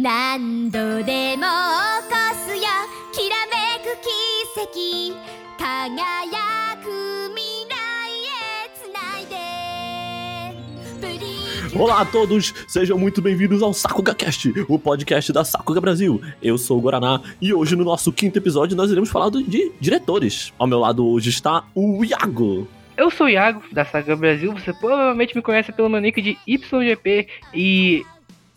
何度でも起こすよきらめく奇跡輝く未来へつないでプリ Olá a todos, sejam muito bem-vindos ao Sakuga Cast, o podcast da Sakuga Brasil. Eu sou o Guaraná e hoje no nosso quinto episódio nós iremos falar do- de diretores. Ao meu lado hoje está o Iago. Eu sou o Iago, da Saga Brasil. Você provavelmente me conhece pelo meu nick de YGP. E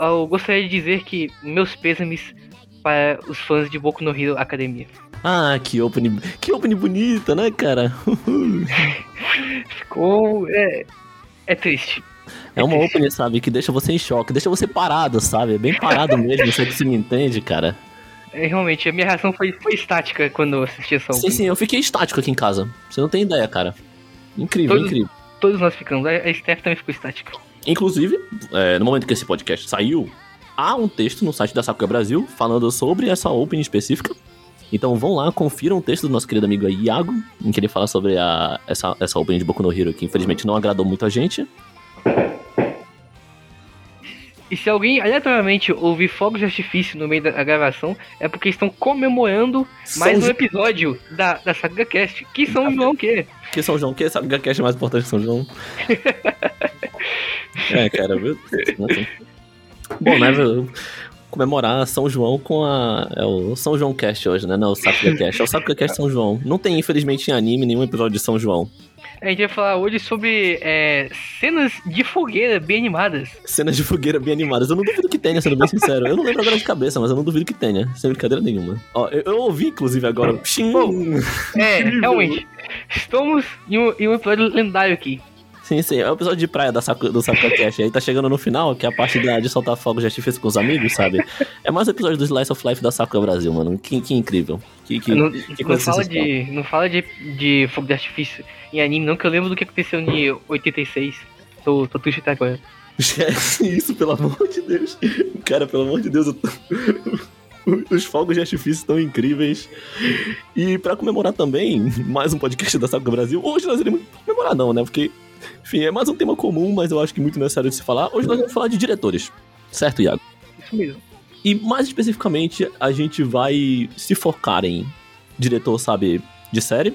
eu gostaria de dizer que meus pêsames para os fãs de Boku no Hero Academia. Ah, que opening, que opening bonita, né, cara? Ficou. É, é triste. É uma opening, sabe, que deixa você em choque, deixa você parado, sabe? É bem parado mesmo, sei que você me entende, cara. É, realmente, a minha reação foi, foi estática quando eu assisti essa Sim, opening. sim, eu fiquei estático aqui em casa. Você não tem ideia, cara. Incrível, Todos- incrível. Todos nós ficamos. A Steph também ficou estática. Inclusive, é, no momento que esse podcast saiu, há um texto no site da Sakuga Brasil falando sobre essa opening específica. Então vão lá, confiram o texto do nosso querido amigo Iago, em que ele fala sobre a, essa, essa opening de Boku no Hero, que infelizmente não agradou muito a gente. E se alguém aleatoriamente ouvir fogos de artifício no meio da gravação, é porque estão comemorando mais São um episódio da, da Saga Cast. Que São João o quê? Que São João, que Sakuga Cast é mais importante que São João? é, cara, viu? Bom, né, viu? Comemorar São João com a. É o São João Cast hoje, né? Não, o Sakuga Cast. É o Sakuga Cast São João. Não tem, infelizmente, em anime nenhum episódio de São João. A gente vai falar hoje sobre é, cenas de fogueira bem animadas. Cenas de fogueira bem animadas. Eu não duvido que tenha, sendo bem sincero. Eu não lembro agora de cabeça, mas eu não duvido que tenha. Sem brincadeira nenhuma. Ó, eu, eu ouvi, inclusive, agora. Pshim. É, realmente. Estamos em um, em um episódio lendário aqui. Sim, sim. É o episódio de praia da Saku, do Sakuga Cast. Aí tá chegando no final, que é a parte da- de soltar fogos de artifício com os amigos, sabe? É mais um episódio do Slice of Life da Sakuga Brasil, mano. Que, que incrível. Que, que, não, que não fala, de, não fala de, de fogo de artifício em anime, não, que eu lembro do que aconteceu em 86. Tô, tô triste até agora. Esquece isso, pelo amor de Deus. Cara, pelo amor de Deus, eu tô... Os fogos de artifício estão incríveis. E pra comemorar também, mais um podcast da Sakuga Brasil. Hoje nós iremos comemorar não, né? Porque, enfim, é mais um tema comum, mas eu acho que muito necessário de se falar. Hoje nós vamos falar de diretores. Certo, Iago? Isso mesmo. E mais especificamente, a gente vai se focar em diretor, sabe, de série.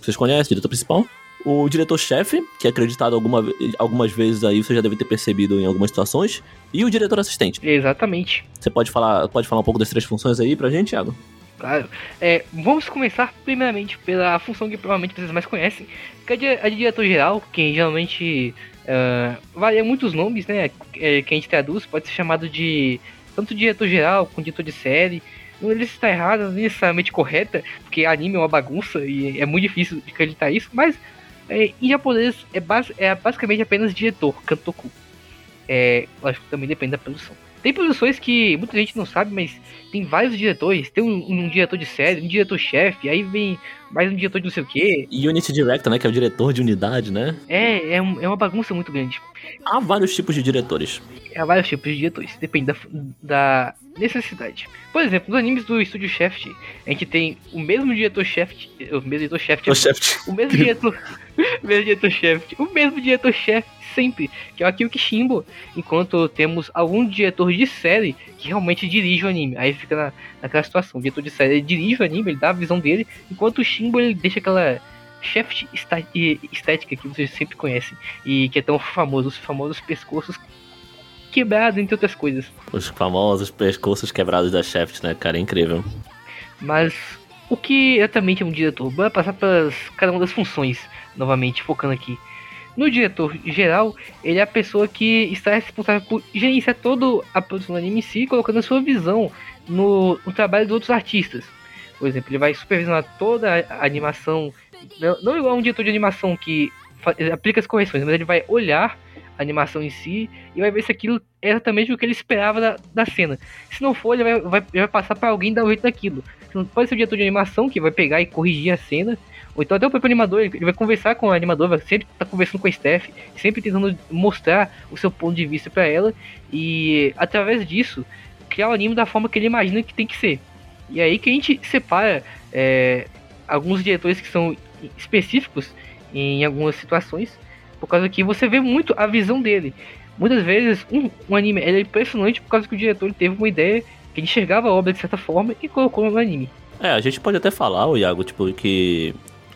Vocês conhecem, diretor principal? O diretor-chefe, que é acreditado alguma, algumas vezes aí, você já deve ter percebido em algumas situações. E o diretor assistente. Exatamente. Você pode falar, pode falar um pouco das três funções aí pra gente, Thiago? Claro. É, vamos começar primeiramente pela função que provavelmente vocês mais conhecem, que é a de- de diretor-geral, que geralmente ah, varia muitos nomes, né? É, que a gente traduz, pode ser chamado de tanto diretor-geral quanto diretor de série. Não ele está errado, não necessariamente correta, porque anime é uma bagunça e é muito difícil de acreditar isso, mas é, em japonês é, bas é basicamente apenas diretor, kantoku. É, lógico também depende da produção. Tem produções que muita gente não sabe, mas tem vários diretores. Tem um, um diretor de série, um diretor-chefe, aí vem mais um diretor de não sei o quê. E Unity Director, né, que é o diretor de unidade, né? É, é, um- é uma bagunça muito grande. Há vários tipos de diretores. Há vários tipos de diretores, depende da, da necessidade. Por exemplo, nos animes do estúdio Shaft, a gente tem o mesmo diretor-chefe, o mesmo diretor-chefe, O chefe. o mesmo diretor, o mesmo diretor-chefe, o mesmo diretor-chefe sempre, que é o Akio Kishimbo, enquanto temos algum diretor de série que realmente dirige o anime. Aí fica na, naquela situação, o diretor de série dirige o anime, ele dá a visão dele, enquanto o Shimbo ele deixa aquela chefe estética que vocês sempre conhecem e que é tão famoso, os famosos pescoços quebrados, entre outras coisas. Os famosos pescoços quebrados da Shaft, né, cara? É incrível. Mas o que exatamente é um diretor? Bora passar para cada uma das funções, novamente, focando aqui. No diretor geral, ele é a pessoa que está responsável por gerenciar toda a produção do anime em si, colocando a sua visão no, no trabalho dos outros artistas. Por exemplo, ele vai supervisionar toda a animação, não, não igual um diretor de animação que aplica as correções, mas ele vai olhar a animação em si e vai ver se aquilo é exatamente o que ele esperava da, da cena. Se não for, ele vai, vai, ele vai passar para alguém dar o jeito daquilo. Pode ser o diretor de animação que vai pegar e corrigir a cena, ou então até o próprio animador, ele vai conversar com o animador, vai sempre estar conversando com a Steph, sempre tentando mostrar o seu ponto de vista para ela, e através disso, criar o anime da forma que ele imagina que tem que ser. E aí que a gente separa é, alguns diretores que são específicos em algumas situações, por causa que você vê muito a visão dele. muitas vezes um, um anime é impressionante por causa que o diretor teve uma ideia que enxergava a obra de certa forma e colocou no anime. É, a gente pode até falar, o Iago, tipo, que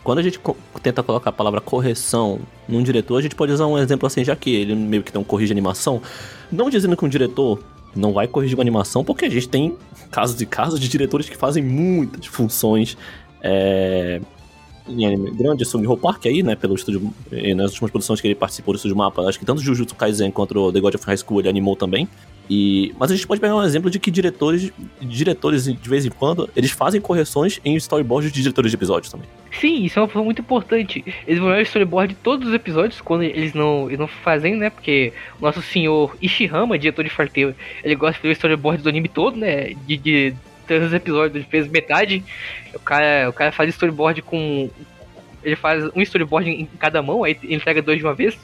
quando a gente co tenta colocar a palavra correção num diretor, a gente pode usar um exemplo assim, já que ele meio que um corrige animação. Não dizendo que um diretor não vai corrigir uma animação, porque a gente tem casos e casos de diretores que fazem muitas funções. É, em anime grande, Sung Ho Park aí, né, pelo estúdio, nas últimas produções que ele participou do estúdio Mapa, acho que tanto Jujutsu Kaisen quanto The God of High School ele animou também. E, mas a gente pode pegar um exemplo de que diretores, diretores de vez em quando, eles fazem correções em storyboards de diretores de episódios também. Sim, isso é uma coisa muito importante. Eles vão ver o storyboard de todos os episódios, quando eles não, eles não fazem, né? Porque o nosso senhor Ishihama, diretor de Farteiro, ele gosta de ver o storyboard do anime todo, né? De, de três episódios, ele fez metade. O cara, o cara faz storyboard com ele faz um storyboard em cada mão, aí entrega dois de uma vez.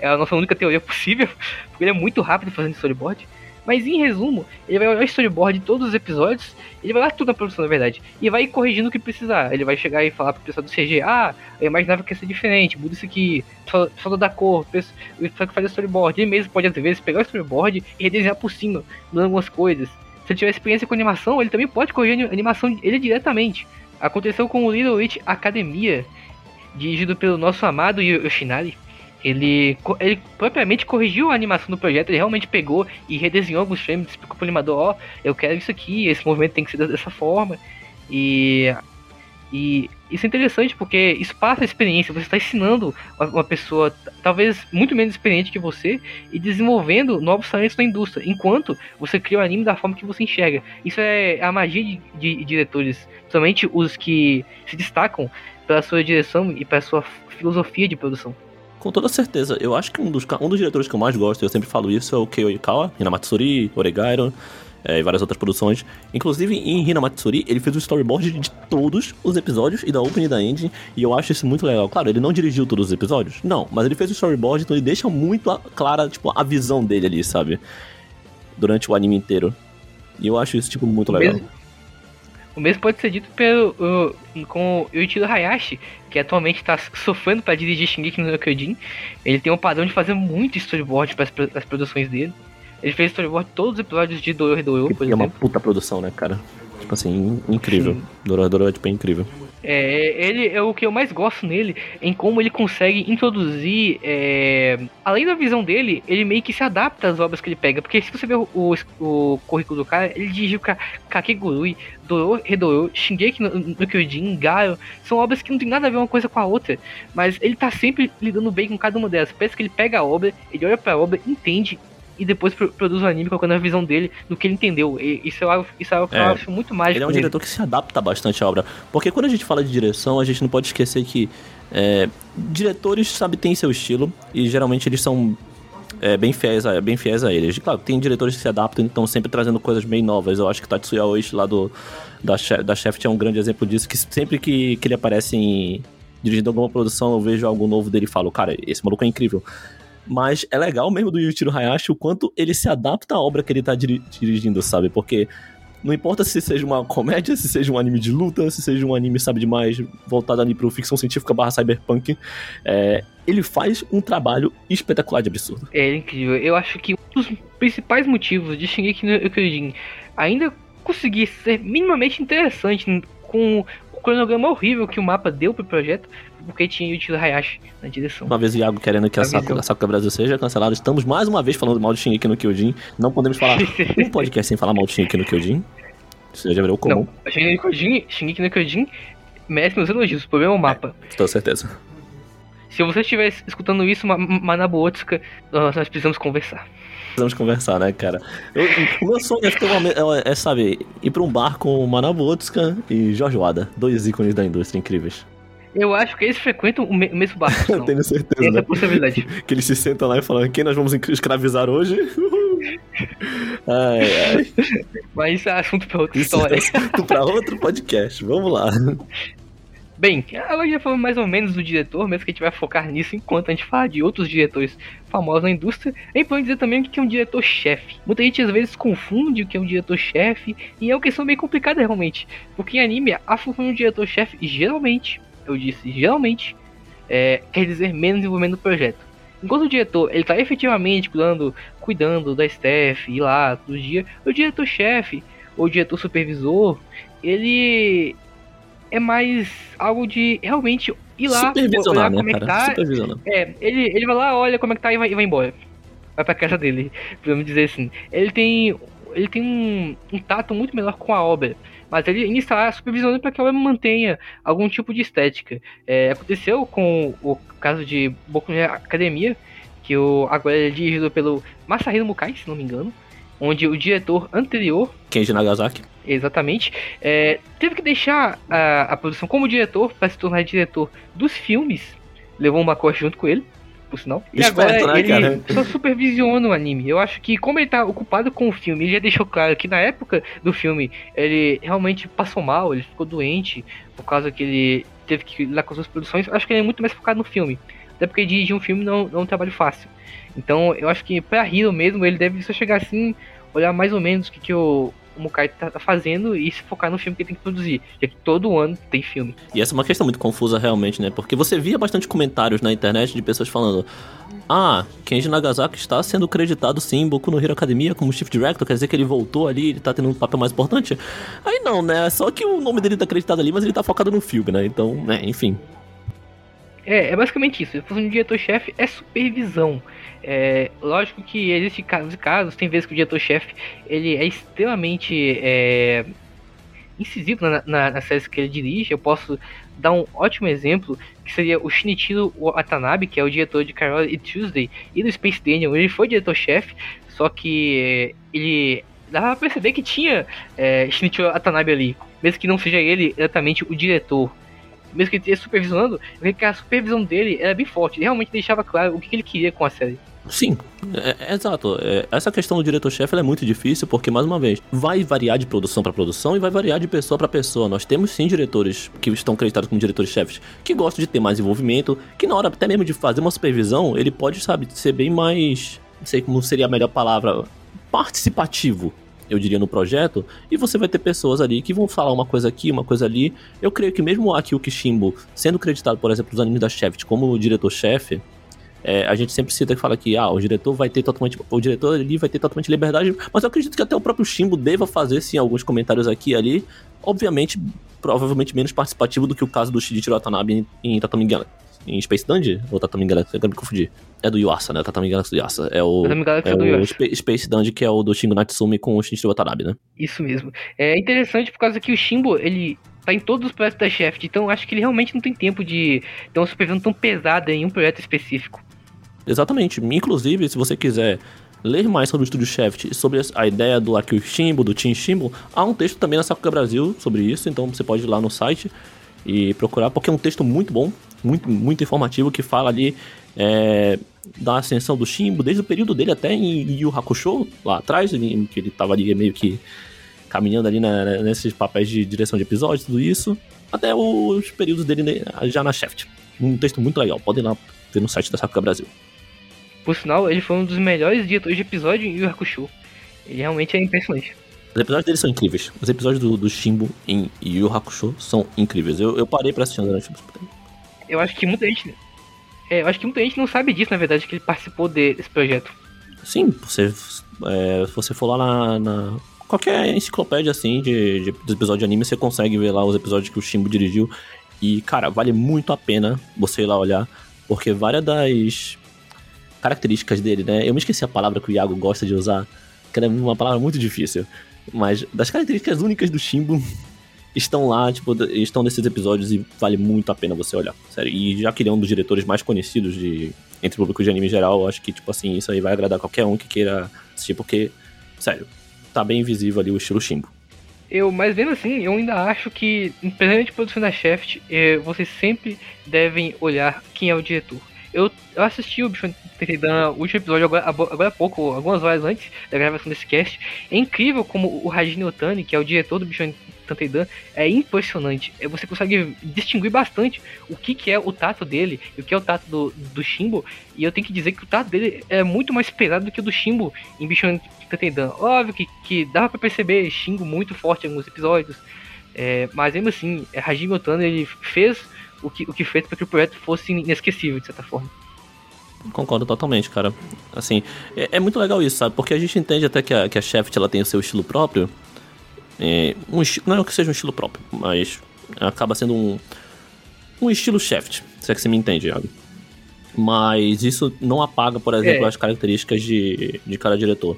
É a nossa única teoria possível, porque ele é muito rápido fazendo storyboard. Mas em resumo, ele vai olhar o storyboard de todos os episódios, ele vai lá tudo na produção, na verdade, e vai corrigindo o que precisar. Ele vai chegar e falar pro pessoal do CG: Ah, eu imaginava que ia ser diferente, muda isso aqui, falta da cor, o pessoal que faz o storyboard. Ele mesmo pode, às vezes, pegar o storyboard e redesenhar por cima, mudando algumas coisas. Se ele tiver experiência com animação, ele também pode corrigir a animação ele diretamente. Aconteceu com o Little Witch Academia, dirigido pelo nosso amado Yoshinari. Ele, ele propriamente corrigiu a animação do projeto, ele realmente pegou e redesenhou alguns frames, explicou pro animador, ó, oh, eu quero isso aqui, esse movimento tem que ser dessa forma. E, e isso é interessante porque isso passa a experiência, você está ensinando uma pessoa talvez muito menos experiente que você e desenvolvendo novos talentos na indústria, enquanto você cria o anime da forma que você enxerga. Isso é a magia de, de, de diretores, somente os que se destacam pela sua direção e pela sua filosofia de produção. Com toda certeza. Eu acho que um dos, um dos diretores que eu mais gosto, eu sempre falo isso, é o Kei Oikawa, Hinamatsuri, Oregairo é, e várias outras produções. Inclusive, em Hinamatsuri, ele fez o storyboard de todos os episódios e da opening e da ending, e eu acho isso muito legal. Claro, ele não dirigiu todos os episódios? Não, mas ele fez o storyboard, então ele deixa muito a, clara, tipo, a visão dele ali, sabe? Durante o anime inteiro. E eu acho isso, tipo, muito legal. Mesmo, o mesmo pode ser dito pelo, uh, com o Yuichiro Hayashi, que atualmente está sofrendo para dirigir Shingeki no Kyojin. Ele tem um padrão de fazer muito storyboard para as produções dele. Ele fez storyboard todos os episódios de Doro Redoro, por exemplo. É uma puta produção, né, cara? Tipo assim, incrível. Doro Redoro é tipo é incrível. É, ele é o que eu mais gosto nele, em como ele consegue introduzir, é, além da visão dele, ele meio que se adapta às obras que ele pega. Porque se você ver o, o, o currículo do cara, ele dirigiu Kakegurui, Doro, Redoro, Shingeki no, no Kyojin, Garo, são obras que não tem nada a ver uma coisa com a outra, mas ele tá sempre lidando bem com cada uma delas. Parece que ele pega a obra, ele olha pra obra, entende e depois produz o anime colocando a visão dele do que ele entendeu. E isso é algo, isso é algo que é, eu acho muito mágico. Ele é um diretor que se adapta bastante à obra. Porque quando a gente fala de direção, a gente não pode esquecer que é, diretores, sabe, têm seu estilo e geralmente eles são é, bem, fiéis a, bem fiéis a eles. Claro, tem diretores que se adaptam e estão sempre trazendo coisas bem novas. Eu acho que Tatsuya Oishi lá do, da, da Chef é um grande exemplo disso, que sempre que, que ele aparece em, dirigindo alguma produção, eu vejo algo novo dele e falo, cara, esse maluco é incrível. Mas é legal mesmo do Yuichiro Hayashi o quanto ele se adapta à obra que ele tá dirigindo, sabe? Porque não importa se seja uma comédia, se seja um anime de luta, se seja um anime, sabe, demais voltado ali pro ficção científica barra cyberpunk, é, ele faz um trabalho espetacular de absurdo. É incrível. Eu acho que um dos principais motivos de Shingeki no Kyojin ainda conseguir ser minimamente interessante com cronograma horrível que o mapa deu pro projeto porque tinha o Hayashi na direção. Uma vez o Iago querendo que a, a Sakura, Sakura Brasil seja cancelada, estamos mais uma vez falando mal de Shingeki no Kyojin. Não podemos falar um podcast sem falar mal de Shingeki no Kyojin. Isso já virou comum. Não, Shingeki no Kyojin, Shingeki no Kyojin merece meus elogios. O problema é o mapa. É, com certeza. Se você estiver escutando isso, Manabu Otsuka, nós precisamos conversar. Precisamos conversar, né, cara? Eu, o meu sonho é, ter uma, é, é, sabe, ir pra um bar com Manabu Otsuka e Jorge Wada, dois ícones da indústria incríveis. Eu acho que eles frequentam o, mesmo bar. Eu tenho certeza. Tem essa né? possibilidade. Que eles se sentam lá e falam: quem nós vamos escravizar hoje? ai, ai. Mas isso é assunto pra outra isso história. É assunto pra outro podcast. Vamos lá. Bem, agora já falamos mais ou menos do diretor, mesmo que a gente vai focar nisso enquanto a gente fala de outros diretores famosos na indústria. É importante dizer também que é um diretor-chefe. Muita gente às vezes confunde o que é um diretor-chefe, e é uma questão meio complicada realmente. Porque em anime, a função de um diretor-chefe geralmente eu disse geralmente, é, quer dizer menos envolvimento no projeto. Enquanto o diretor ele tá efetivamente cuidando, cuidando da staff, ir lá todo dia, o diretor-chefe ou diretor supervisor, ele é mais algo de realmente ir lá, olhar né, como é que tá. É, ele, ele vai lá, olha como é que tá e vai, e vai embora. Vai pra casa dele, podemos dizer assim. Ele tem. Ele tem um, um tato muito melhor com a obra. Mas ele está supervisionando para que a obra mantenha algum tipo de estética. É, aconteceu com o caso de Boku no Academia, que o, agora é dirigido pelo Masahiro Mukai, se não me engano. Onde o diretor anterior Kenji Nagasaki. Exatamente. É, teve que deixar a, a produção como diretor para se tornar diretor dos filmes. Levou uma coxa junto com ele, por sinal. E Esperto, agora né, ele cara? só supervisiona o anime. Eu acho que, como ele tá ocupado com o filme, ele já deixou claro que na época do filme ele realmente passou mal, ele ficou doente, por causa que ele teve que lidar com as suas produções. Eu acho que ele é muito mais focado no filme. Até porque dirigir um filme não, não é um trabalho fácil. Então eu acho que pra Hero mesmo, ele deve só chegar assim, olhar mais ou menos o que, que o, o Mukai tá, tá fazendo e se focar no filme que ele tem que produzir. Já que todo ano tem filme. E essa é uma questão muito confusa realmente, né? Porque você via bastante comentários na internet de pessoas falando Ah, Kenji Nagasaki está sendo creditado sim em Boku no Hero Academia como Chief Director, quer dizer que ele voltou ali, ele tá tendo um papel mais importante? Aí não, né? Só que o nome dele tá acreditado ali, mas ele tá focado no filme, né? Então, né, enfim. É, é basicamente isso. A função de diretor-chefe é supervisão. É, lógico que existe casos e casos, tem vezes que o diretor-chefe ele é extremamente é, incisivo na, na, nas séries que ele dirige. Eu posso dar um ótimo exemplo, que seria o Shinichiro Watanabe, que é o diretor de Carol e Tuesday, e do Space Daniel. Ele foi diretor-chefe, só que é, ele dava pra perceber que tinha é, Shinichiro Watanabe ali, mesmo que não seja ele exatamente o diretor mesmo que ele esteja supervisionando, eu vi que a supervisão dele era bem forte. Realmente deixava claro o que ele queria com a série. Sim, é, é exato. É, essa questão do diretor-chefe é muito difícil porque, mais uma vez, vai variar de produção para produção e vai variar de pessoa para pessoa. Nós temos sim diretores que estão acreditados como diretores-chefes que gostam de ter mais envolvimento, que na hora até mesmo de fazer uma supervisão, ele pode, sabe, ser bem mais. Não sei como seria a melhor palavra. Participativo eu diria, no projeto, e você vai ter pessoas ali que vão falar uma coisa aqui, uma coisa ali. Eu creio que mesmo aqui o Kishimbo, sendo creditado, por exemplo, os animes da Shaft como diretor-chefe, é, a gente sempre cita que fala que ah, o diretor vai ter totalmente. O diretor ali vai ter totalmente liberdade, mas eu acredito que até o próprio Shimbo deva fazer sim alguns comentários aqui e ali. Obviamente, provavelmente menos participativo do que o caso do Shinichiro Watanabe em, em Tatami. Em Space Dandy? Ou Tatami Galaxy? Eu quero me confundir. É do Yuasa, né? Tatami Galaxy do Yuasa. É o, é é o Yuasa. Space Dandy, que é o do Shingo Natsumi com o Shinichiro Watanabe, né? Isso mesmo. É interessante por causa que o Shimbo, ele tá em todos os projetos da Shaft, então acho que ele realmente não tem tempo de ter uma supervisão tão pesada em um projeto específico. Exatamente. Inclusive, se você quiser ler mais sobre o Estúdio Shaft e sobre a ideia do Akio Shimbo, do Team Shimbo, há um texto também na Sakuga Brasil sobre isso, então você pode ir lá no site e procurar, porque é um texto muito bom, muito, muito informativo, que fala ali é, da ascensão do Shimbo, desde o período dele até em Yu Hakusho, lá atrás, que ele tava ali meio que caminhando ali na- nesses papéis de direção de episódios, tudo isso, até os períodos dele já na Shaft. Um texto muito legal, podem lá ver no site da Sakuga Brasil. Por sinal, ele foi um dos melhores diretores de episódio em Yu Hakusho. Ele realmente é impressionante. Os episódios dele são incríveis. Os episódios do, do Shimbo em Yu Hakusho são incríveis. Eu, eu parei pra assistir durante o Eu acho que muita gente. É, eu acho que muita gente não sabe disso, na verdade, que ele participou de- desse projeto. Sim, você, é, se você for lá na, na- qualquer enciclopédia assim de, de, dos episódios de anime, você consegue ver lá os episódios que o Shimbo dirigiu. E, cara, vale muito a pena você ir lá olhar, porque várias das características dele, né? Eu me esqueci a palavra que o Iago gosta de usar, que é uma palavra muito difícil. Mas das características únicas do Shimbo estão lá, tipo, estão nesses episódios e vale muito a pena você olhar. Sério. E já que ele é um dos diretores mais conhecidos de entre o público de anime em geral, eu acho que, tipo assim, isso aí vai agradar qualquer um que queira assistir, porque, sério, tá bem visível ali o estilo Shimbo. Eu, mas vendo assim, eu ainda acho que, independente de produção da Shaft, eh, vocês sempre devem olhar quem é o diretor. Eu, eu assisti o Bicho Tendan, o último episódio agora, agora há pouco, algumas horas antes da gravação desse cast. É incrível como o Hajime Otani, que é o diretor do Bicho Tanteidan, é impressionante. É, Você consegue distinguir bastante o que, que é o tato dele e o que é o tato do, do Shimbo. E eu tenho que dizer que o tato dele é muito mais pesado do que o do Shimbo em Bicho Tanteidan. Óbvio que, que dava pra perceber Shimbo muito forte em alguns episódios. É, mas mesmo assim, é, Hajime Otani ele fez o que, o que fez para que o projeto fosse inesquecível, de certa forma. Concordo totalmente, cara. Assim, é, é, muito legal isso, sabe? Porque a gente entende até que a, que a Shaft ela tem o seu estilo próprio. É, um, não é que seja um estilo próprio, mas acaba sendo um, um estilo Shaft, se é que você me entende, Iago. Mas isso não apaga, por exemplo, é. as características de, de cada diretor.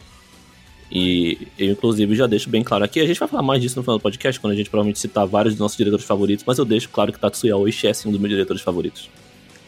E eu, inclusive, já deixo bem claro aqui. A gente vai falar mais disso no final do podcast, quando a gente provavelmente citar vários dos nossos diretores favoritos, mas eu deixo claro que Tatsuya Oishi é um dos meus diretores favoritos.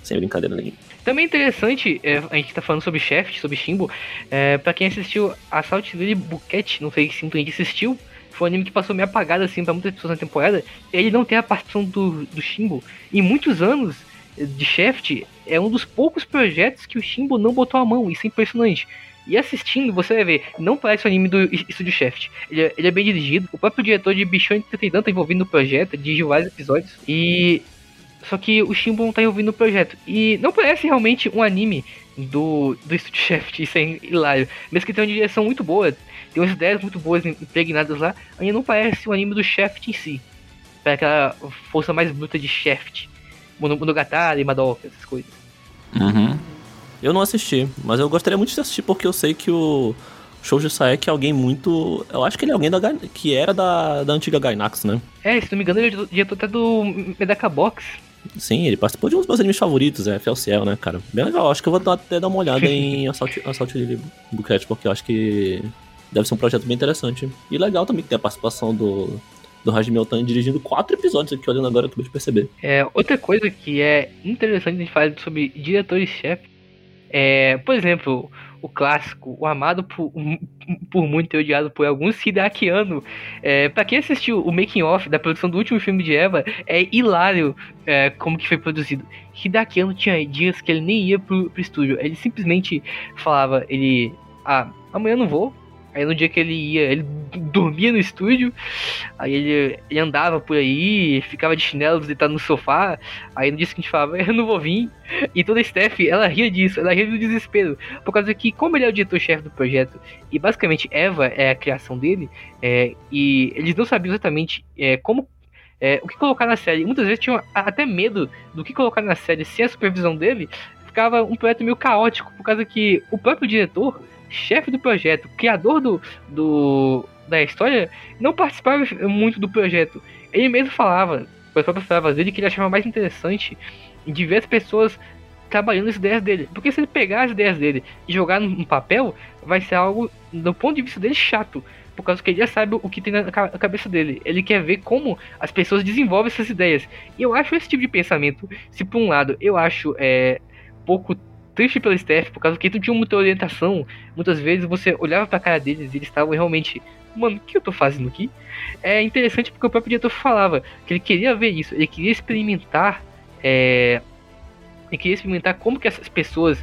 Sem brincadeira nenhuma. Também interessante, é, a gente tá falando sobre Shaft, sobre Shimbo. É, pra quem assistiu Assault Lily Buquette, não sei se gente assistiu, foi um anime que passou meio apagado assim pra muitas pessoas na temporada. Ele não tem a participação do, do Shimbo. Em muitos anos de Shaft, é um dos poucos projetos que o Shimbo não botou a mão. Isso é impressionante. E assistindo, você vai ver, não parece o anime do Estúdio Shaft. Ele é, ele é bem dirigido. O próprio diretor de Bichon Entretenimento tá envolvido no projeto, dirigiu vários episódios. E. Só que o Shimbo não tá envolvido no projeto. E não parece realmente um anime do, do Estúdio Shaft. Isso é hilário. Mesmo que tenha uma direção muito boa, tem umas ideias muito boas impregnadas lá, ainda não parece um anime do Shaft em si. Para aquela força mais bruta de Shaft. Monogatari, Madoka, essas coisas. Uhum. Eu não assisti, mas eu gostaria muito de assistir porque eu sei que o Shoujo Saeki é alguém muito. Eu acho que ele é alguém da, que era da, da antiga Gainax, né? É, se não me engano, ele é diretor até do Medaka Box. Sim, ele participou de um dos meus animes favoritos, é Fel Ciel, né, cara? Bem legal, acho que eu vou até dar uma olhada em Assault, Assault Buquete, porque eu acho que deve ser um projeto bem interessante. E legal também que tem a participação do, do Hajime Otani dirigindo quatro episódios aqui, olhando agora, eu acabei de perceber. É, outra coisa que é interessante a gente falar sobre diretores-chefe é, por exemplo, o clássico, o amado por, por muito e odiado por alguns, Hideaki Anno. É, pra quem assistiu o making off da produção do último filme de Eva, é hilário é, como que foi produzido. Hideaki Anno tinha dias que ele nem ia pro, pro estúdio, ele simplesmente falava, ele... Ah, amanhã não vou, Aí no dia que ele ia, ele dormia no estúdio, aí ele, ele andava por aí, ficava de chinelos deitado no sofá, aí no dia seguinte falava, eu não vou vir. E toda a staff, ela ria disso, ela ria do desespero, por causa que, como ele é o diretor-chefe do projeto, e basicamente Eva é a criação dele, é, e eles não sabiam exatamente é, como é, o que colocar na série. Muitas vezes tinham até medo do que colocar na série sem a supervisão dele. Ficava um projeto meio caótico, por causa que o próprio diretor chefe do projeto, criador do, do da história, não participava muito do projeto. Ele mesmo falava, com as próprias palavras dele, que ele achava mais interessante de ver as pessoas trabalhando as ideias dele. Porque se ele pegar as ideias dele e jogar no papel, vai ser algo, do ponto de vista dele, chato. Por causa que ele já sabe o que tem na cabeça dele. Ele quer ver como as pessoas desenvolvem essas ideias. E eu acho esse tipo de pensamento, se por um lado eu acho é, pouco triste pelo staff, por causa que tu tinha muita orientação. Muitas vezes você olhava pra cara deles e eles estavam realmente. Mano, o que eu tô fazendo aqui? É interessante porque o próprio diretor falava que ele queria ver isso, ele queria experimentar. É, ele queria experimentar como que essas pessoas.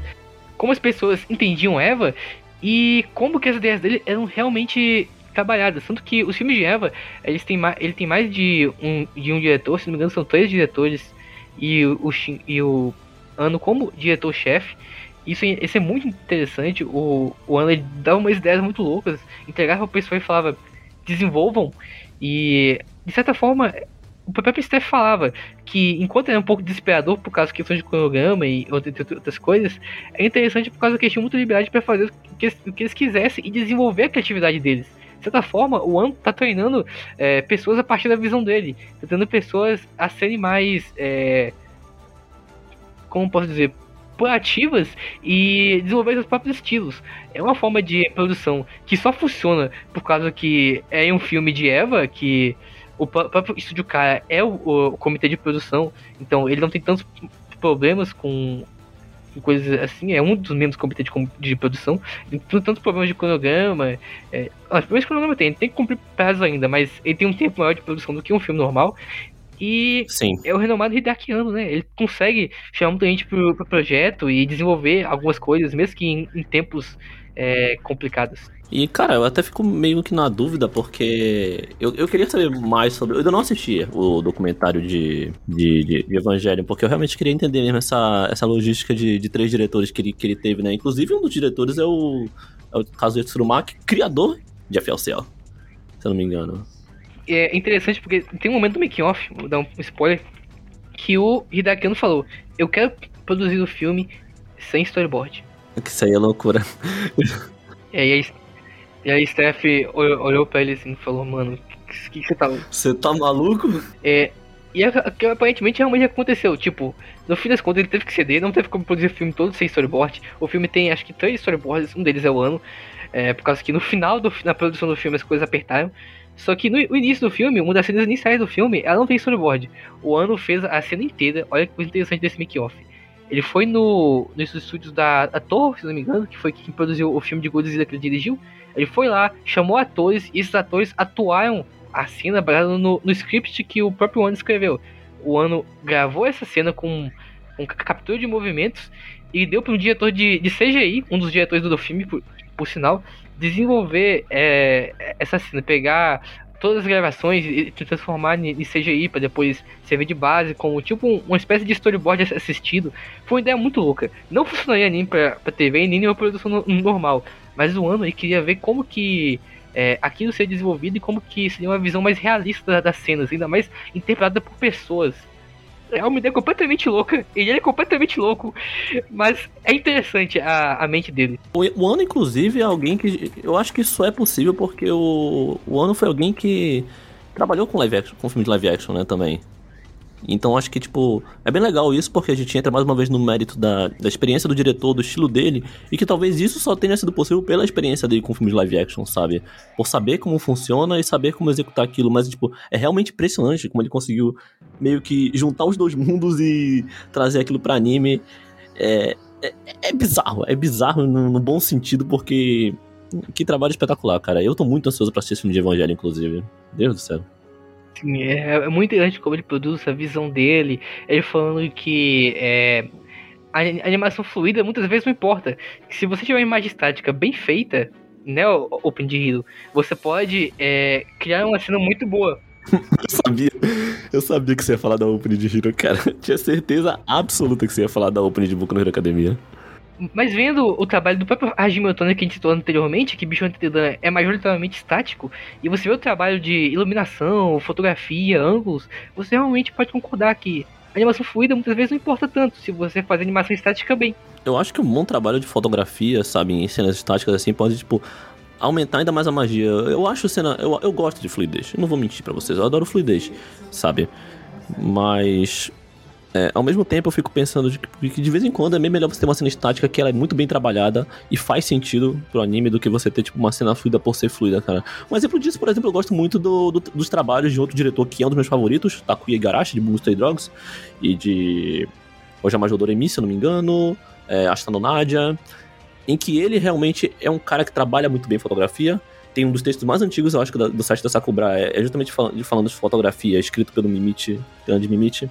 Como as pessoas entendiam Eva e como que as ideias dele eram realmente trabalhadas. Tanto que os filmes de Eva, eles têm mais, ele tem mais de um, de um diretor, se não me engano, são três diretores. E o, e o ano como diretor-chefe. Isso, isso é muito interessante. O, o ele dava umas ideias muito loucas, entregava o pessoal e falava: desenvolvam. E de certa forma, o próprio Steph falava que enquanto era um pouco desesperador por causa da questão de cronograma e outras coisas, é interessante por causa que eles tinham muita liberdade para fazer o que, o que, eles quisessem e desenvolver a criatividade deles. De certa forma, o Ano tá treinando é, pessoas a partir da visão dele, tentando pessoas a serem mais. É, como posso dizer, proativas e desenvolver seus próprios estilos. É uma forma de produção que só funciona por causa que é um filme de Eva que o próprio estúdio cara é o, o, comitê de produção, então ele não tem tantos problemas com, coisas assim, é um dos membros do comitê de, de produção, ele tem tantos problemas de cronograma, é, os problemas de cronograma tem, tem que cumprir prazos ainda, mas ele tem um tempo maior de produção do que um filme normal, e Sim. é o renomado Hideaki Anno, né? Ele consegue chamar muita gente pro, pro projeto e desenvolver algumas coisas, mesmo que em, em tempos é, complicados. E, cara, eu até fico meio que na dúvida, porque eu, eu queria saber mais sobre. Eu ainda não assisti o documentário de, de, de, de Evangelho, porque eu realmente queria entender mesmo essa, essa logística de, de três diretores que ele, que ele teve, né? Inclusive, um dos diretores é o, é o Kazuya Tsurumaki, criador de FLCL, se eu não me engano é interessante porque tem um momento do making off, vou dar um spoiler, que o Hideaki Anno falou: Eu quero produzir o filme sem storyboard. Que isso aí é loucura. E aí, e aí Steph olhou, pra ele assim e falou, mano, o que, que você tá. Você tá maluco? É. E aparentemente realmente aconteceu. Tipo, no fim das contas ele teve que ceder, não teve como produzir o filme todo sem storyboard. O filme tem acho que três storyboards, um deles é o ano. É, por causa que no final do, na produção do filme as coisas apertaram. Só que no, início do filme, uma das cenas iniciais do filme, ela não tem storyboard. O ano fez a cena inteira. Olha que coisa interessante desse make-off. Ele foi no, nos estúdios da, da Torre, se não me engano, que foi quem produziu o filme de Godzilla que ele dirigiu. Ele foi lá, chamou atores, e esses atores atuaram a cena baseada no, no script que o próprio Ano escreveu. O Ano gravou essa cena com, com ca- captura de movimentos e deu para um diretor de, de CGI, um dos diretores do filme, por, por sinal, desenvolver é, essa cena, pegar todas as gravações e e transformar em CGI para depois servir de base, como tipo um- uma espécie de storyboard ass- assistido. Foi uma ideia muito louca. Não funcionaria nem pra TV, nem em uma produção no- normal. Mas o ano ele queria ver como que é, aquilo seria desenvolvido e como que seria uma visão mais realista da- das cenas, ainda mais interpretada por pessoas. É uma ideia completamente louca, ele é completamente louco, mas é interessante a, a mente dele. O, o Ano, inclusive, é alguém que. Eu acho que isso é possível porque o, o Ano foi alguém que trabalhou com live action, com filme de live action, né, também. Então acho que, tipo, é bem legal isso porque a gente entra mais uma vez no mérito da, da experiência do diretor, do estilo dele, e que talvez isso só tenha sido possível pela experiência dele com filmes live action, sabe? Por saber como funciona e saber como executar aquilo, mas, tipo, é realmente impressionante como ele conseguiu meio que juntar os dois mundos e trazer aquilo pra anime. É, é, é bizarro, é bizarro no, no bom sentido, porque. Que trabalho espetacular, cara. Eu tô muito ansioso pra assistir esse filme de Evangelho, inclusive. Deus do céu. Sim, é, é muito interessante como ele produz, a visão dele. Ele falando que é, a ani- animação fluida muitas vezes não importa. Se você tiver uma imagem estática bem feita, né, Open de Hero, você pode é, criar uma cena muito boa. Eu sabia. Eu sabia que você ia falar da Opening de Hero, cara. Tinha certeza absoluta que você ia falar da Opening de Boku no Hero Academia. Mas vendo o trabalho do próprio Hajime Otani que a gente citou anteriormente, que Bicho Antedan é majoritariamente estático, e você vê o trabalho de iluminação, fotografia, ângulos, você realmente pode concordar que a animação fluida muitas vezes não importa tanto se você fazer animação estática bem. Eu acho que um bom trabalho de fotografia, sabe, em cenas estáticas assim, pode, tipo, aumentar ainda mais a magia. Eu acho cena. Eu, eu gosto de fluidez. Eu não vou mentir pra vocês, eu adoro fluidez, sabe? Mas. é, ao mesmo tempo eu fico pensando de que que de vez em quando é bem melhor você ter uma cena estática que ela é muito bem trabalhada e faz sentido pro anime do que você ter, tipo, uma cena fluida por ser fluida, cara. Um exemplo disso, por exemplo, eu gosto muito do- do- dos trabalhos de outro diretor que é um dos meus favoritos, Takuya Igarashi, de Bungo Dogs, e de Ojama Doremi, se eu não me engano, é, Ashitano Nadia, em que ele realmente é um cara que trabalha muito bem fotografia. Tem um dos textos mais antigos, eu acho, do site da Sakura, é, é justamente fal- de falando de fotografia, escrito pelo Mimichi, grande Mimichi.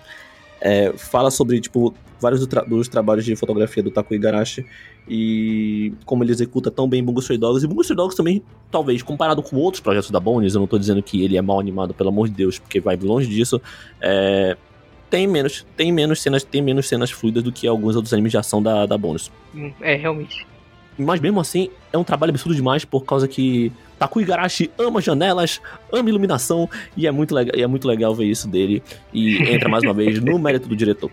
É, fala sobre, tipo, vários do tra- dos trabalhos de fotografia do Takuya Igarashi e como ele executa tão bem Bungo Stray Dogs. E Bungo Stray Dogs também, talvez, comparado com outros projetos da Bones, eu não tô dizendo que ele é mal animado, pelo amor de Deus, porque vai longe disso, é, tem menos, tem menos cenas, tem menos cenas fluidas do que alguns outros animes de ação da, da Bonus. É, realmente. Mas mesmo assim, é um trabalho absurdo demais por causa que Takuya Igarashi ama janelas, ama iluminação e é muito legal, e é muito legal ver isso dele e entra mais uma vez no mérito do diretor.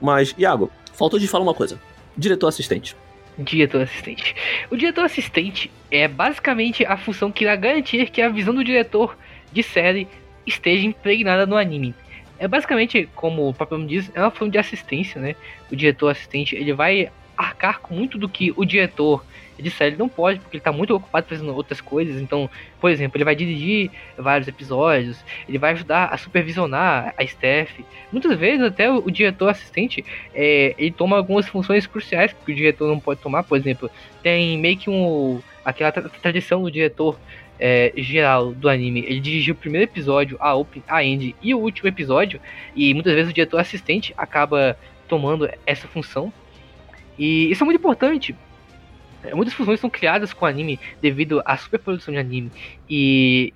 Mas Iago, faltou de falar uma coisa. Diretor assistente. Diretor assistente. O diretor assistente é basicamente a função que irá garantir que a visão do diretor de série esteja impregnada no anime. É basicamente, como o próprio nome diz, é uma função de assistência, né? O diretor assistente ele vai arcar com muito do que o diretor de série não pode, porque ele está muito ocupado fazendo outras coisas. Então, por exemplo, ele vai dirigir vários episódios, ele vai ajudar a supervisionar a staff. Muitas vezes até o, o diretor assistente é, ele toma algumas funções cruciais que o diretor não pode tomar, por exemplo, tem meio que um aquela tra- tradição do diretor é, geral do anime. Ele dirigiu o primeiro episódio, a open, a end e o último episódio, e muitas vezes o diretor assistente acaba tomando essa função. E isso é muito importante. É, Muitas funções são criadas com anime devido à superprodução de anime e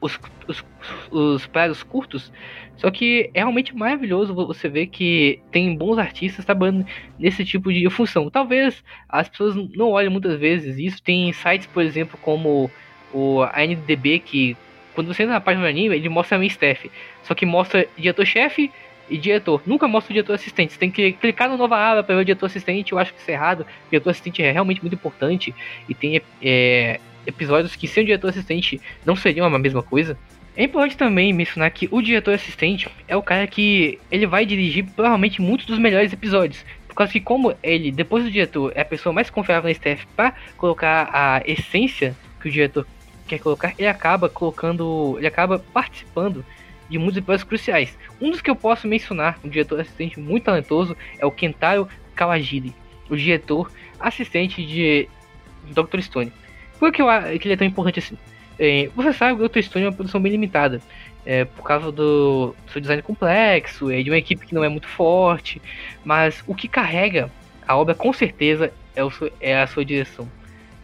os, os, os prazos curtos. Só que é realmente maravilhoso vo- você ver que tem bons artistas trabalhando nesse tipo de função. Talvez as pessoas não olhem muitas vezes isso. Tem sites, por exemplo, como o ANDB, que quando você entra na página do anime, ele mostra a minha staff. Só que mostra diretor-chefe, e diretor. Nunca mostra o diretor assistente. Você tem que clicar no nova aba para ver o diretor assistente. Eu acho que isso é errado. O diretor assistente é realmente muito importante. E tem é, episódios que sem o diretor assistente não seriam a mesma coisa. É importante também mencionar que o diretor assistente é o cara que ele vai dirigir provavelmente muitos dos melhores episódios. Por causa que como ele, depois do diretor, é a pessoa mais confiável na staff para colocar a essência que o diretor quer colocar, ele acaba colocando, ele acaba participando de muitos episódios cruciais. Um dos que eu posso mencionar, um diretor assistente muito talentoso, é o Kentaro Kawajiri, o diretor assistente de Dr. Stone. Por que, eu, que ele é tão importante assim? É, você sabe que Dr. Stone é uma produção bem limitada. É, por causa do seu design complexo, é de uma equipe que não é muito forte, mas o que carrega a obra com certeza é, o, é a sua direção.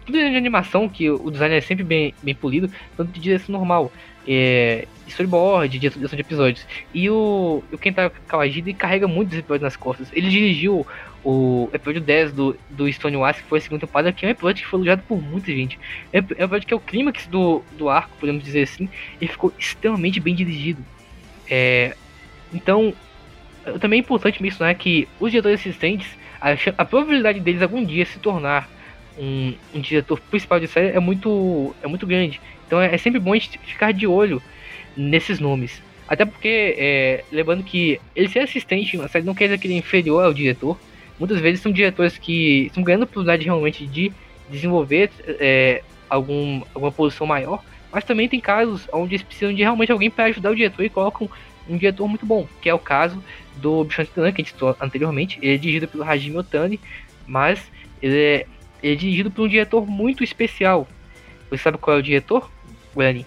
Tudo de animação, que o design é sempre bem, bem polido, tanto de direção normal, é, storyboard, direção de episódios. E o, o Kentaro Kawajiri carrega muitos episódios nas costas. Ele dirigiu o episódio 10 do, do Stone Wars, que foi a segunda temporada, que é um episódio que foi elogiado por muita gente. É, é um episódio que é o clímax do, do arco, podemos dizer assim, e ficou extremamente bem dirigido. É, então, também é importante mencionar que os diretores assistentes, a, a probabilidade deles algum dia se tornar um, um, diretor principal de série é muito, é muito grande. Então é, sempre bom a gente ficar de olho nesses nomes. Até porque, é, lembrando que ele ser assistente na série não quer dizer que ele é inferior ao diretor muitas vezes são diretores que estão ganhando a oportunidade realmente de desenvolver é, algum, alguma posição maior, mas também tem casos onde eles precisam de realmente alguém para ajudar o diretor e colocam um diretor muito bom, que é o caso do Bichon Titan, que a gente citou anteriormente. Ele é dirigido pelo Hajime Otani, mas ele é, ele é dirigido por um diretor muito especial. Você sabe qual é o diretor, Guarani?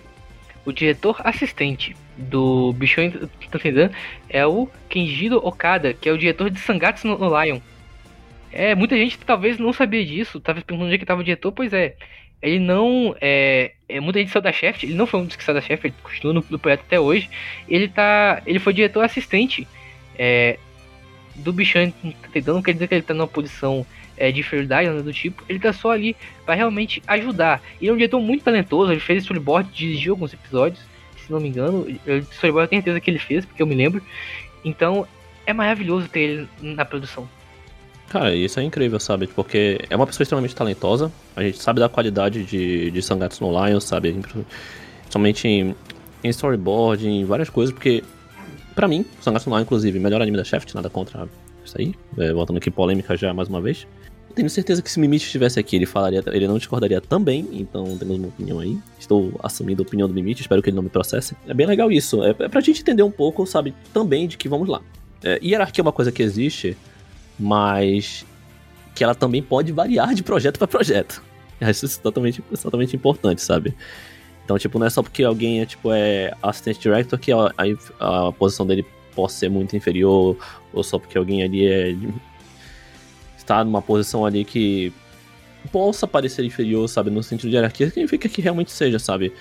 O diretor assistente do Bichon Titan é o Kenjiro Okada, que é o diretor de Sangatsu no Lion. É, muita gente talvez não sabia disso, tava perguntando onde é que tava o diretor, pois é. Ele não. É, é, muita gente saiu da Shaft, ele não foi um dos que saiu da Shaft, ele continua no, no, projeto até hoje. Ele tá. Ele foi diretor assistente é, do então não quer dizer que ele tá numa posição é, de inferioridade, nada do tipo. Ele tá só ali para realmente ajudar. Ele é um diretor muito talentoso, ele fez storyboard, dirigiu alguns episódios, se não me engano. Storyboard eu tenho certeza que ele fez, porque eu me lembro. Então é maravilhoso ter ele na produção. Cara, isso é incrível, sabe? Porque é uma pessoa extremamente talentosa. A gente sabe da qualidade de, de Sangatsu no Lion, sabe? Principalmente em, em storyboard, em várias coisas, porque para mim, Sangatsu no Lion, inclusive, melhor anime da Shaft, nada contra isso aí. É, voltando aqui polêmica já mais uma vez. Tenho certeza que se Mimite estivesse aqui, ele falaria, ele não discordaria também, então temos uma opinião aí. Estou assumindo a opinião do Mimite, espero que ele não me processe. É bem legal isso, é, é pra gente entender um pouco, sabe, também de que vamos lá. É, hierarquia é uma coisa que existe, mas que ela também pode variar de projeto para projeto. Isso totalmente, totalmente importante, sabe? Então, tipo, não é só porque alguém é, tipo, é assistente director que a, a, a posição dele possa ser muito inferior, ou só porque alguém ali é está numa posição ali que possa parecer inferior, sabe, no sentido de hierarquia, significa que realmente seja, sabe?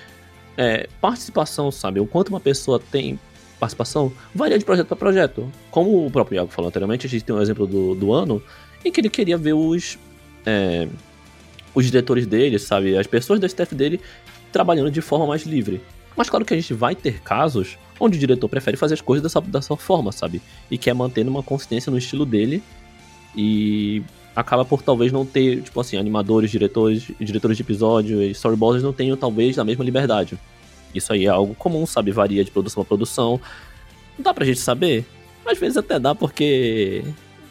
É, participação, sabe? O quanto uma pessoa tem participação varia de projeto para projeto. Como o próprio Iago falou anteriormente, a gente tem um exemplo do, do ano em que ele queria ver os, é, os diretores dele, sabe, as pessoas da staff dele trabalhando de forma mais livre. Mas claro que a gente vai ter casos onde o diretor prefere fazer as coisas dessa, dessa forma, sabe? E quer manter uma consistência no estilo dele e acaba por talvez não ter, tipo assim, animadores, diretores, diretores de episódio e storyboarders não tenham talvez a mesma liberdade. Isso aí é algo comum, sabe? Varia de produção a produção. Não dá pra gente saber? Às vezes até dá porque.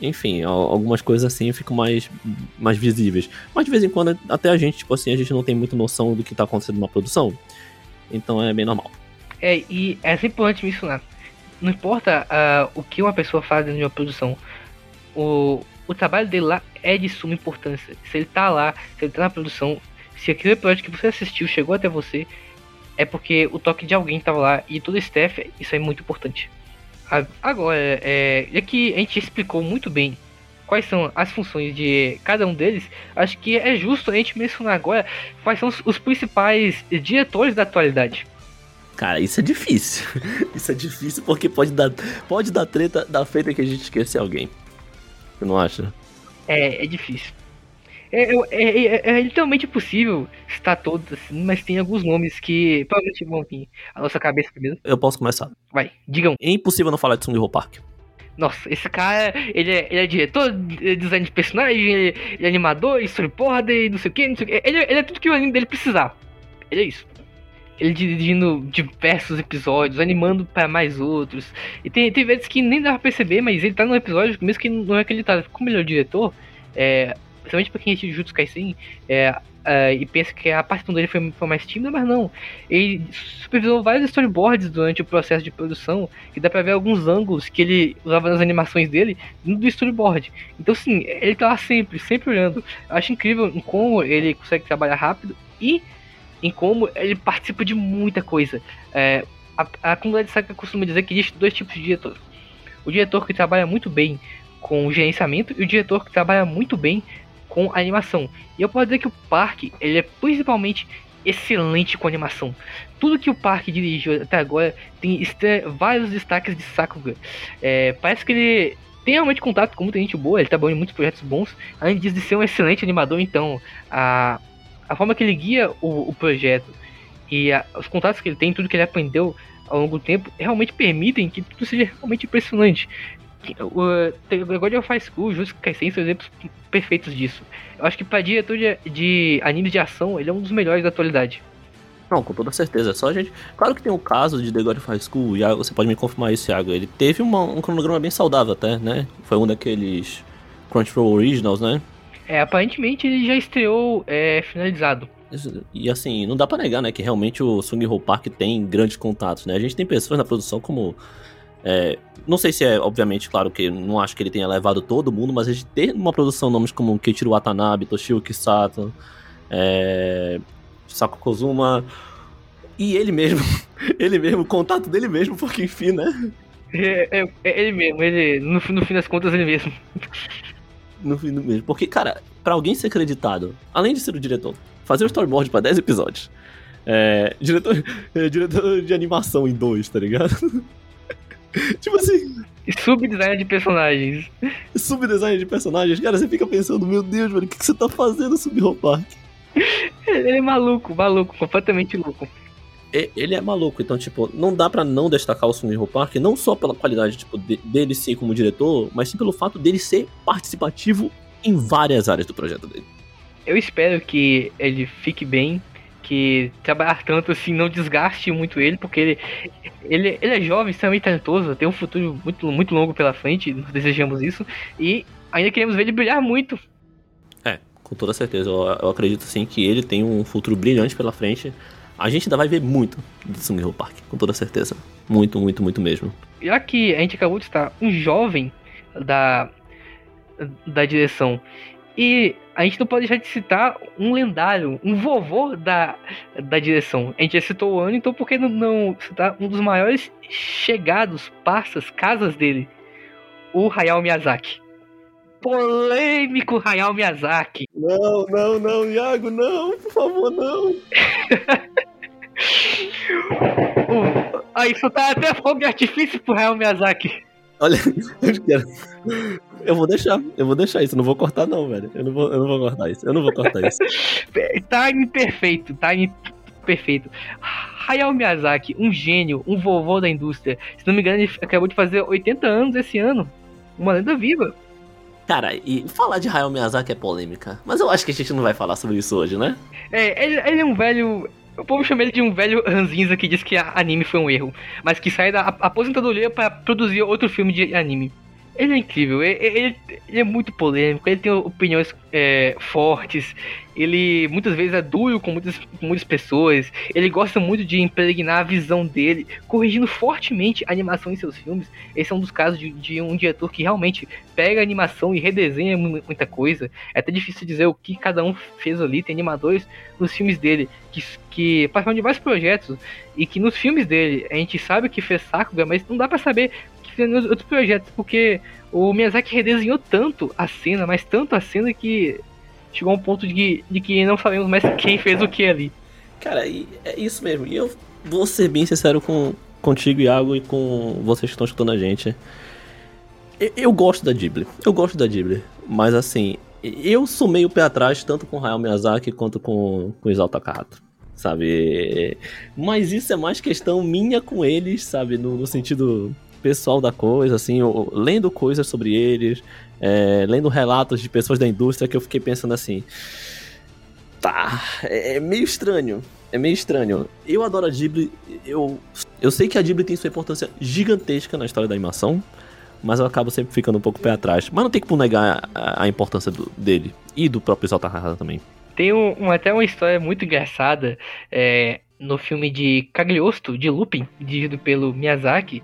Enfim, algumas coisas assim ficam mais, mais visíveis. Mas de vez em quando, até a gente, tipo assim, a gente não tem muita noção do que tá acontecendo numa produção. Então é bem normal. É, e é sempre importante mencionar. Não importa uh, o que uma pessoa faz dentro de uma produção, o, o trabalho dele lá é de suma importância. Se ele tá lá, se ele tá na produção, se aquele episódio que você assistiu chegou até você, é porque o toque de alguém estava lá e todo o staff, isso é muito importante. Agora, é, já que a gente explicou muito bem quais são as funções de cada um deles, acho que é justo a gente mencionar agora quais são os, principais diretores da atualidade. Cara, isso é difícil. Isso é difícil porque pode dar, pode dar treta da feita que a gente esquecer alguém. Você não acha? É, é difícil. É, é, é, é, literalmente possível citar todos, assim, mas tem alguns nomes que provavelmente vão vir à nossa cabeça primeiro. Eu posso começar. Vai, digam. É impossível não falar de Sung Ho Park. Nossa, esse cara, ele é, ele é diretor, ele é design de personagem, ele, ele é animador, storyboarder, não sei o que, não sei o que. Ele, ele é tudo que o anime dele precisar. Ele é isso. Ele dirigindo diversos episódios, animando para mais outros. E tem, tem vezes que nem dá pra perceber, mas ele tá no episódio, mesmo que não é tá. Como ele é o diretor, é, principalmente pra quem assiste Jutsu Kaisen, é, Uh, e pensa que a participação dele foi, foi, mais tímida, mas não. Ele supervisou vários storyboards durante o processo de produção, que dá pra ver alguns ângulos que ele usava nas animações dele do storyboard. Então, sim, ele tá lá sempre, sempre olhando. Eu acho incrível como ele consegue trabalhar rápido e em como ele participa de muita coisa. É, a, a comunidade saca costuma dizer que existe dois tipos de diretor. O diretor que trabalha muito bem com o gerenciamento e o diretor que trabalha muito bem com animação. E eu posso dizer que o parque ele é principalmente excelente com animação. Tudo que o parque dirigiu até agora tem vários destaques de Sakuga. É, parece que ele tem realmente contato com muita gente boa, ele trabalhou em muitos projetos bons, além de ser um excelente animador, então a, a forma que ele guia o, o projeto e a, os contatos que ele tem, tudo que ele aprendeu ao longo do tempo, realmente permitem que tudo seja realmente impressionante o God of High School, Jujutsu Kaisen são exemplos perfeitos disso. Eu acho que para diretor de, de animes de ação, ele é um dos melhores da atualidade. Não, com toda certeza. Só a gente. Claro que tem o caso de The God of High School, você pode me confirmar isso, Iago. Ele teve uma, um cronograma bem saudável até, né? Foi um daqueles Crunchyroll Originals, né? É, aparentemente ele já estreou é, finalizado. E assim, não dá pra negar, né, que realmente o Sung Ho Park tem grandes contatos, né? A gente tem pessoas na produção como é, não sei se é, obviamente, claro que não acho que ele tenha levado todo mundo, mas a gente tem uma produção nomes como Keiichiro Watanabe, Toshio Kisato, é, Sako Kozuma, e ele mesmo, ele mesmo, o contato dele mesmo, porque enfim, né? É, é, é ele mesmo, ele, no, no fim das contas, ele mesmo. No fim do mesmo. Porque, cara, para alguém ser acreditado, além de ser o diretor, fazer o storyboard para 10 episódios, é, diretor, é, diretor de animação em dois, tá ligado? tipo assim. Subdesign de personagens. Subdesign de personagens. Cara, você fica pensando, meu Deus, mano, o que, que você tá fazendo, Sub Park? Ele é maluco, maluco, completamente louco. Ele é maluco, então, tipo, não dá para não destacar o Sumi Park, não só pela qualidade, tipo, de, dele ser como diretor, mas sim pelo fato dele ser participativo em várias áreas do projeto dele. Eu espero que ele fique bem que trabalhar tanto assim não desgaste muito ele, porque ele, ele, ele é jovem, extremamente talentoso, tem um futuro muito, muito longo pela frente, nós desejamos isso, e ainda queremos ver ele brilhar muito. É, com toda certeza, eu, eu acredito sim que ele tem um futuro brilhante pela frente. A gente ainda vai ver muito do Sung Ho Park, com toda certeza. Muito, muito, muito mesmo. Já que a gente acabou de estar um jovem da, da direção e a gente não pode deixar de citar um lendário, um vovô da, da direção. A gente já citou o ano, então por que não, não citar um dos maiores chegados, passas, casas dele? O Hayao Miyazaki. Polêmico Hayao Miyazaki. Não, não, não, Iago, não, por favor, não. uh, aí, isso tá até fogo de artifício pro Hayao Miyazaki. Olha, eu quero. Eu vou deixar, eu vou deixar isso, não vou cortar não, velho. Eu não vou, eu não vou cortar isso, eu não vou cortar isso. time perfeito, time perfeito. Hayao Miyazaki, um gênio, um vovô da indústria. Se não me engano, ele acabou de fazer 80 anos esse ano. Uma lenda viva. Cara, e falar de Hayao Miyazaki é polêmica. Mas eu acho que a gente não vai falar sobre isso hoje, né? É, ele, ele é um velho o povo chama ele de um velho ranzinza que diz que anime foi um erro, mas que sai da aposentadoria para produzir outro filme de anime. Ele é incrível, ele, ele, ele, é muito polêmico, ele tem opiniões é, fortes, ele muitas vezes é duro com muitas, com muitas pessoas, ele gosta muito de impregnar a visão dele, corrigindo fortemente a animação em seus filmes. Esse é um dos casos de, de um diretor que realmente pega a animação e redesenha muita coisa. É até difícil dizer o que cada um fez ali. Tem animadores nos filmes dele que, que participaram de vários projetos e que nos filmes dele a gente sabe que fez Sakuga, mas não dá para saber fez outros projetos, porque o Miyazaki redesenhou tanto a cena, mas tanto a cena que chegou a um ponto de que, de que não sabemos mais quem fez o que ali. Cara, é isso mesmo. E eu vou ser bem sincero com, contigo, Iago, e com vocês que estão escutando a gente. Eu, eu gosto da Ghibli. Eu gosto da Ghibli. Mas assim, eu sou meio pé atrás, tanto com Hayao Miyazaki quanto com, com Isao Takahata. Sabe? Mas isso é mais questão minha com eles, sabe? No, no sentido pessoal da coisa, assim, eu, lendo coisas sobre eles, é, lendo relatos de pessoas da indústria, que eu fiquei pensando assim. Tá, é, é meio estranho. É meio estranho. Eu adoro a Ghibli, eu, eu sei que a Ghibli tem sua importância gigantesca na história da animação, mas eu acabo sempre ficando um pouco pé atrás. Mas não tem como negar a, a importância do, dele e do próprio Exalta Rara também. Tem um, um, até uma história muito engraçada é, no filme de Cagliostro, de Lupin, dirigido pelo Miyazaki,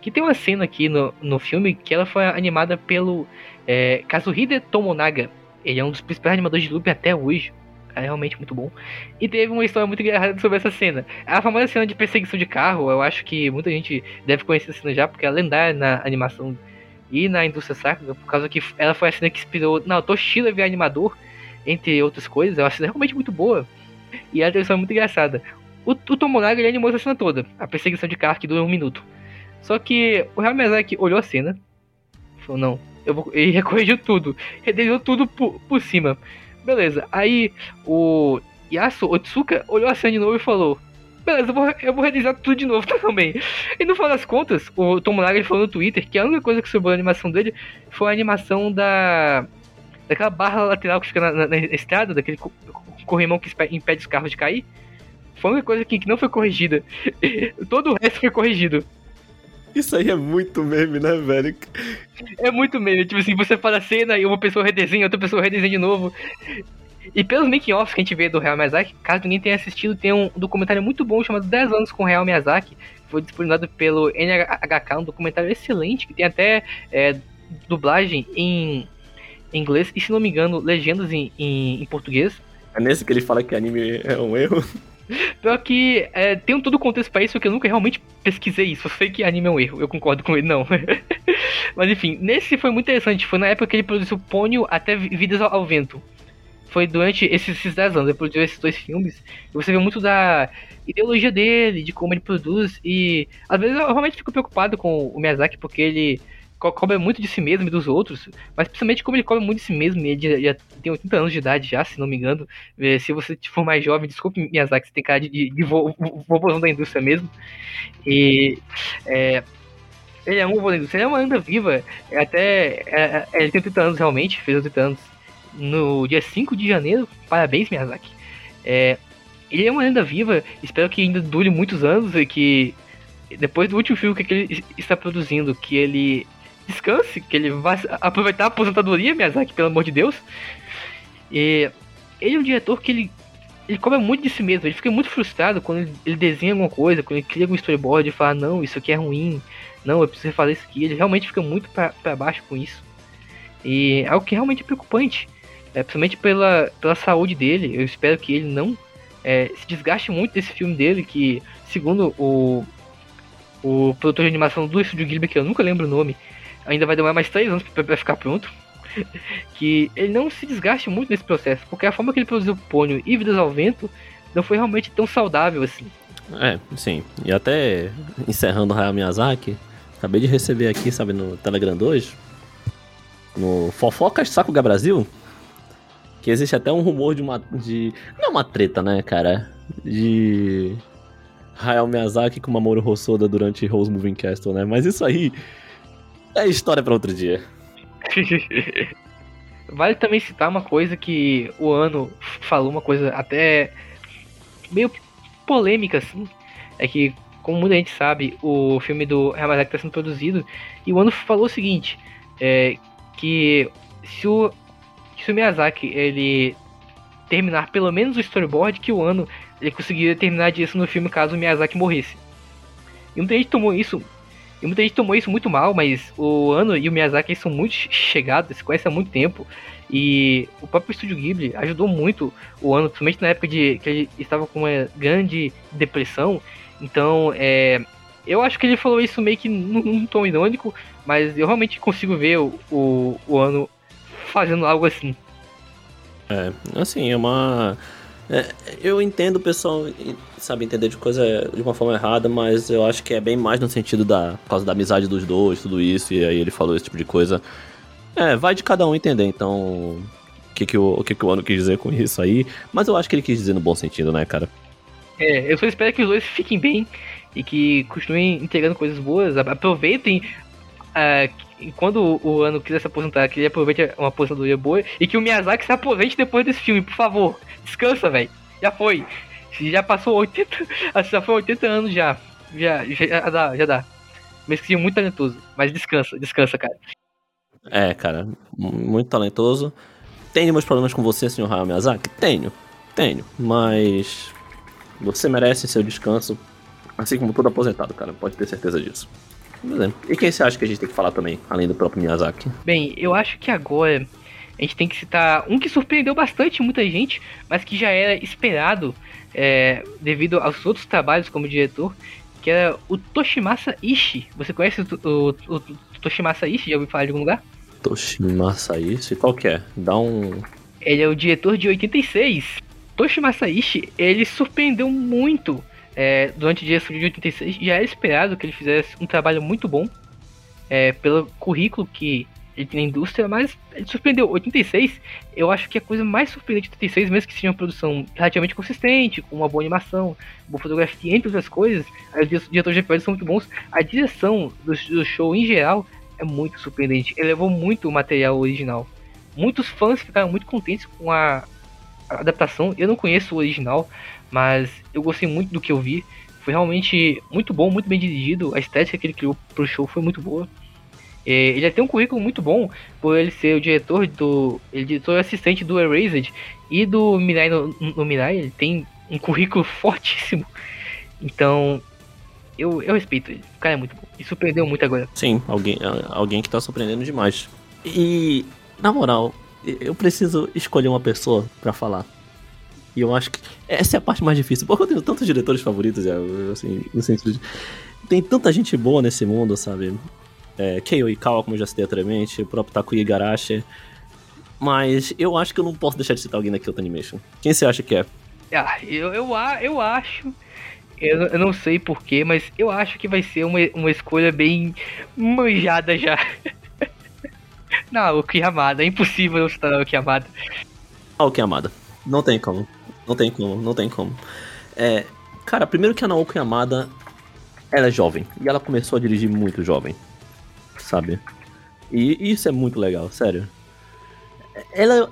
que tem uma cena aqui no, no filme que ela foi animada pelo é, Kazuhide Tomonaga. Ele é um dos principais animadores de Lupin até hoje. É realmente muito bom. E teve uma história muito engraçada sobre essa cena. A famosa cena de perseguição de carro, eu acho que muita gente deve conhecer essa cena já, porque é lendária na animação e na indústria sacra, por causa que ela foi a cena que inspirou na Toshida via animador entre outras coisas. Eu acho realmente muito boa. E a direção é muito engraçada. O, o Tomonaga ele animou essa cena toda, a perseguição de carro que dura um minuto. Só que o Real Miyazaki olhou a cena, falou: Não, eu vou. Ele recorrigiu tudo, redesenhou tudo por, por cima. Beleza, aí o Yasu Otsuka olhou a cena de novo e falou: Beleza, eu vou, eu vou redesenhar tudo de novo também. E no final das contas, o ele falou no Twitter que a única coisa que sobrou a animação dele foi a animação da daquela barra lateral que fica na, na, na estrada, daquele corrimão que impede os carros de cair. Foi uma coisa que, que não foi corrigida. Todo o resto foi corrigido. Isso aí é muito meme, né, velho? É muito meme. Tipo assim, você fala a cena e uma pessoa redesenha, outra pessoa redesenha de novo. E pelos making-offs que a gente vê do Real Miyazaki, caso ninguém tenha assistido, tem um documentário muito bom chamado 10 anos com o Real Miyazaki. Foi disponibilizado pelo NHK, um documentário excelente, que tem até é, dublagem em em inglês e, se não me engano, legendas em, em, em português. É nesse que ele fala que anime é um erro? Pior que é, tem todo o contexto pra isso, porque eu nunca realmente pesquisei isso. Eu sei que anime é um erro, eu concordo com ele, não. Mas enfim, nesse foi muito interessante. Foi na época que ele produziu Pônio até Vidas ao Vento. Foi durante esses, esses 10 anos, ele produziu esses dois filmes. E você vê muito da ideologia dele, de como ele produz. E às vezes eu realmente fico preocupado com o Miyazaki, porque ele cobra muito de si mesmo e dos outros, mas principalmente como ele cobra muito de si mesmo, ele já, já tem 80 anos de idade já, se não me engano. É, se você for mais jovem, desculpe Miyazaki, você tem cara de, de, de vovôzão da indústria mesmo. E é, ele é um vovô da indústria, ele é uma anda viva, é até é, é ele tem 80 anos realmente, fez 80 anos no dia 5 de janeiro, parabéns Miyazaki. É, ele é uma lenda viva, espero que ainda dure muitos anos e que depois do último filme que ele está produzindo, que ele descanse, que ele vai aproveitar a aposentadoria, Miyazaki, pelo amor de Deus. E ele é um diretor que ele, ele cobra muito de si mesmo, ele fica muito frustrado quando ele, ele desenha alguma coisa, quando ele cria um storyboard e fala, não, isso aqui é ruim, não, eu preciso fazer isso aqui. Ele realmente fica muito para baixo com isso. E é algo que realmente é preocupante, é, principalmente pela, pela saúde dele. Eu espero que ele não é, se desgaste muito desse filme dele, que, segundo o, o produtor de animação do Estúdio Ghibli, que eu nunca lembro o nome, ainda vai demorar mais três anos para ficar pronto. que ele não se desgaste muito nesse processo, porque a forma que ele produziu Pônio e Vidas ao Vento não foi realmente tão saudável assim. É, sim. E até encerrando o Hayao Miyazaki, acabei de receber aqui, sabe, no Telegram 2, no Fofocas Sakuga Brasil, que existe até um rumor de uma. de. Não é uma treta, né, cara? De. Hayao Miyazaki com Mamoru Hosoda durante Rose Moving Castle, né? Mas isso aí é história para outro dia. vale também citar uma coisa que o Ano falou, uma coisa até meio polêmica, assim. É que, como muita gente sabe, o filme do Hamazaki está sendo produzido. E o Ano falou o seguinte: é, que se o, se o Miyazaki ele terminar pelo menos o storyboard, que o Ano ele conseguiria terminar disso no filme caso o Miyazaki morresse. E muita gente tomou isso e muita gente tomou isso muito mal, mas o Ano e o Miyazaki são muito chegados, se conhecem há muito tempo. E o próprio Estúdio Ghibli ajudou muito o Ano, principalmente na época de que ele estava com uma grande depressão. Então, é, eu acho que ele falou isso meio que num, num tom irônico, mas eu realmente consigo ver o, o, o Ano fazendo algo assim. É, assim, é uma é, eu entendo o pessoal, sabe, entender de coisa de uma forma errada, mas eu acho que é bem mais no sentido da. por causa da amizade dos dois, tudo isso, e aí ele falou esse tipo de coisa. É, vai de cada um entender, então. O que, que, o, o que, que o Ano quis dizer com isso aí. Mas eu acho que ele quis dizer no bom sentido, né, cara? É, eu só espero que os dois fiquem bem e que continuem entregando coisas boas. Aproveitem uh, quando o ano quiser se aposentar, que ele aproveite uma aposentadoria boa e que o Miyazaki se aposente depois desse filme, por favor. Descansa, velho. Já foi. Já passou 80. Já foi 80 anos já. Já, já dá, já dá. Que muito talentoso. Mas descansa, descansa, cara. É, cara, muito talentoso. Tenho meus problemas com você, senhor Hayao Miyazaki? Tenho, tenho. Mas você merece seu descanso, assim como todo aposentado, cara. Pode ter certeza disso. E quem você acha que a gente tem que falar também, além do próprio Miyazaki? Bem, eu acho que agora a gente tem que citar um que surpreendeu bastante muita gente, mas que já era esperado é, devido aos outros trabalhos como diretor, que era o Toshimasa Ishii. Você conhece o, o, o Toshimasa Ishii? Já ouviu falar de algum lugar? Toshimasa Ishii? Qual que é? Dá um... Ele é o diretor de 86. Toshimasa Ishii, ele surpreendeu muito é, durante o direção de 86. Já era esperado que ele fizesse um trabalho muito bom é, pelo currículo que ele tem na indústria, mas ele surpreendeu. 86, eu acho que a coisa mais surpreendente de 86, mesmo que seja uma produção relativamente consistente, com uma boa animação, boa fotografia, entre outras coisas, os diretores de episódios são muito bons. A direção do, do, show em geral é muito surpreendente. Ele levou muito o material original. Muitos fãs ficaram muito contentes com a adaptação. Eu não conheço o original, mas eu gostei muito do que eu vi. Foi realmente muito bom, muito bem dirigido. A estética que ele criou pro show foi muito boa. É, ele já tem um currículo muito bom por ele ser o diretor do. Ele é diretor assistente do Erased e do Mirai no, no Mirai. Ele tem um currículo fortíssimo. Então, eu, eu respeito ele. O cara é muito bom. E surpreendeu muito agora. Sim, alguém, alguém que tá surpreendendo demais. E, na moral, eu preciso escolher uma pessoa para falar. E eu acho que essa é a parte mais difícil. Porque eu tenho tantos diretores favoritos, assim, no sentido de. Tem tanta gente boa nesse mundo, sabe? é, Keio Ikawa, como eu já citei anteriormente, o próprio Takuya Igarashi. Mas eu acho que eu não posso deixar de citar alguém da Kyoto Animation. Quem você acha que é? Ah, eu, eu, eu acho. Eu, eu não sei porquê, mas eu acho que vai ser uma, uma escolha bem manjada já. não, o Kiyamada. É impossível eu citar o Kiyamada. Ah, o Kiyamada. Não tem como. Não tem como, não tem como. É, cara, primeiro que a Naoki Yamada, ela é jovem. E ela começou a dirigir muito jovem sabe? E isso é muito legal, sério. Ela,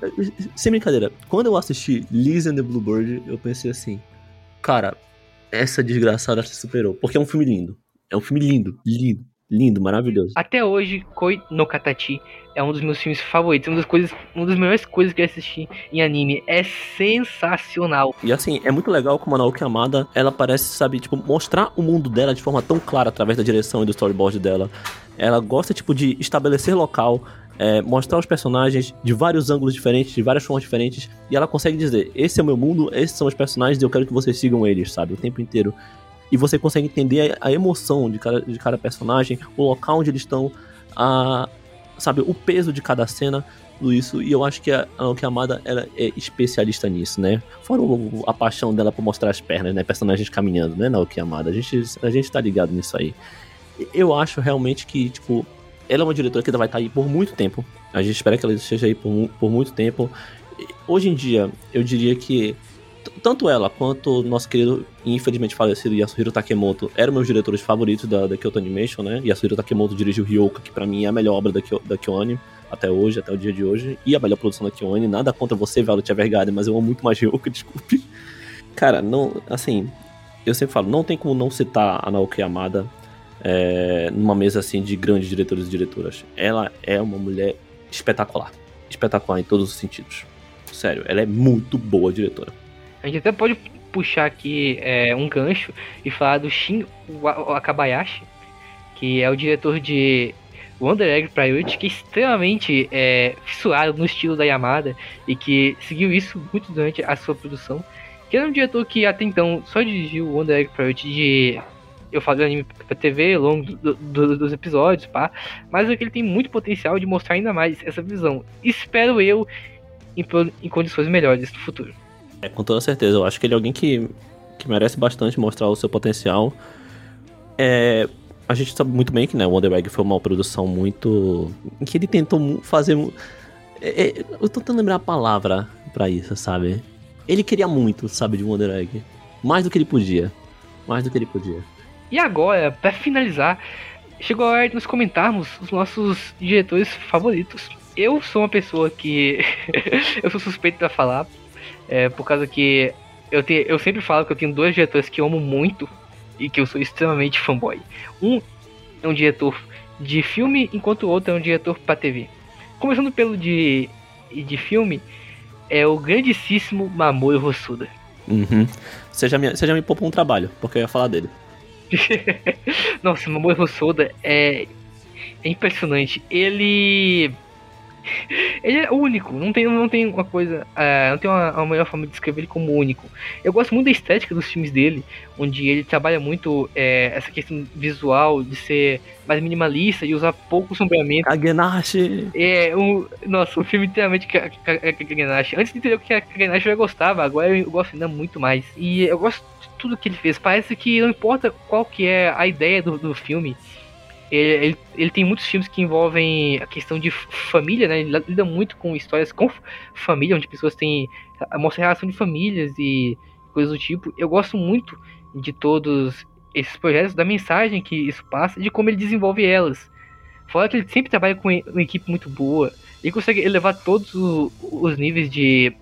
sem brincadeira, quando eu assisti Liz and the Bluebird, eu pensei assim, cara, essa desgraçada se superou. Porque é um filme lindo. É um filme lindo, lindo, lindo, maravilhoso. Até hoje, Koi no Katachi é um dos meus filmes favoritos, uma das coisas, uma das melhores coisas que eu assisti em anime. É sensacional. E assim, é muito legal como a Naoki Amada, ela parece, sabe, tipo, mostrar o mundo dela de forma tão clara através da direção e do storyboard dela. Ela gosta, tipo, de estabelecer local, é, mostrar os personagens de vários ângulos diferentes, de várias formas diferentes, e ela consegue dizer: esse é o meu mundo, esses são os personagens, e eu quero que vocês sigam eles, sabe, o tempo inteiro. E você consegue entender a, a emoção de cada, de cada personagem, o local onde eles estão, a, sabe, o peso de cada cena, tudo isso. E eu acho que a Naoki Amada ela é especialista nisso, né? Fora o, a paixão dela por mostrar as pernas, né? Personagens caminhando, né, Naoki Amada? A gente, a gente tá ligado nisso aí. Eu acho realmente que, tipo, ela é uma diretora que ainda vai estar tá aí por muito tempo. A gente espera que ela esteja aí por, por muito tempo. Hoje em dia, eu diria que tanto ela quanto o nosso querido infelizmente falecido Yasuhiro Takemoto eram meus diretores favoritos da, da Kyoto Animation, né? Yasuhiro Takemoto dirigiu Ryoka, que para mim é a melhor obra da, da Kyoani até hoje, até o dia de hoje, e a melhor produção da Kyoani. Nada contra você, Violet Evergarden, mas eu amo muito mais Ryoka, desculpe. Cara, não, assim, eu sempre falo, não tem como não citar a Naoki Yamada é, numa mesa assim de grandes diretores e diretoras. Ela é uma mulher espetacular. Espetacular em todos os sentidos. Sério, ela é muito boa diretora. A gente até pode puxar aqui é, um gancho e falar do Shin Akabayashi, que é o diretor de Wonder Egg Priority, que é extremamente é, fissurado no estilo da Yamada e que seguiu isso muito durante a sua produção. Que era um diretor que até então só dirigiu Wonder Egg Priority de. Eu falo anime pra TV longo do, do, dos episódios, pá. Mas é que ele tem muito potencial de mostrar ainda mais essa visão. Espero eu em, em condições melhores no futuro. É, com toda certeza. Eu acho que ele é alguém que, que merece bastante mostrar o seu potencial. É, a gente sabe muito bem que né, o Wonder Egg foi uma produção muito. em que ele tentou fazer. É, é, eu tô tentando lembrar a palavra para isso, sabe? Ele queria muito, sabe, de Wonder Egg. Mais do que ele podia. Mais do que ele podia. E agora, para finalizar, chegou a hora de nós comentarmos os nossos diretores favoritos. Eu sou uma pessoa que eu sou suspeito para falar, é, por causa que eu, te, eu sempre falo que eu tenho dois diretores que eu amo muito e que eu sou extremamente fanboy. Um é um diretor de filme, enquanto o outro é um diretor para TV. Começando pelo de, de filme, é o grandíssimo Mamoru Hosoda. Uhum. Você, já me, você já me poupou um trabalho, porque eu ia falar dele. Nossa, Mamoru Hosoda é, é impressionante. Ele ele é único, não tem, não tem uma coisa. Uh, não tem uma, uma, melhor forma de descrever ele como único. Eu gosto muito da estética dos filmes dele, onde ele trabalha muito é, essa questão visual de ser mais minimalista e usar pouco sombreamento. Kagenashi! É, um, nossa, um filme inteiramente Kagenashi. Antes de entender o que é Kagenashi eu já gostava, agora eu gosto ainda muito mais. E eu gosto de tudo que ele fez. Parece que não importa qual que é a ideia do, do filme ele, ele, ele, tem muitos filmes que envolvem a questão de família, né? Ele lida muito com histórias com família, onde pessoas têm. mostra relação de famílias e coisas do tipo. Eu gosto muito de todos esses projetos, da mensagem que isso passa e de como ele desenvolve elas. Fora que ele sempre trabalha com uma equipe muito boa. Ele consegue elevar todos os níveis de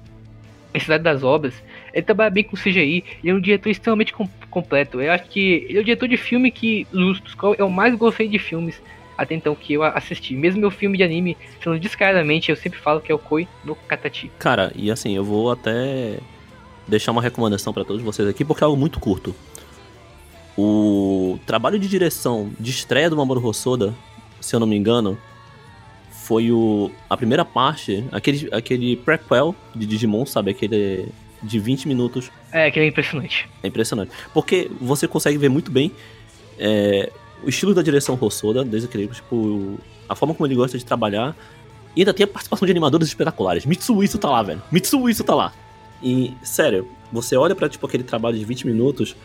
necessidade das obras. Ele trabalha bem com CGI, ele é um diretor extremamente com completo. Eu acho que ele é o diretor de filme que, dos quais eu mais gostei de filmes até então que eu assisti. Mesmo meu filme de anime, sendo descaradamente, eu sempre falo que é o Koi no Katachi. Cara, e assim, eu vou até deixar uma recomendação para todos vocês aqui, porque é algo muito curto. O trabalho de direção de estreia do Mamoru Hosoda, se eu não me engano, foi o, a primeira parte, aquele, aquele prequel de Digimon, sabe? Aquele de 20 minutos. É, que é impressionante. É impressionante. Porque você consegue ver muito bem é, o estilo da direção Rossoda, desde aquele, tipo, a forma como ele gosta de trabalhar. E ainda tem a participação de animadores espetaculares. Mitsuiso tá lá, velho. Mitsuiso tá lá. E, sério, você olha para tipo, aquele trabalho de 20 minutos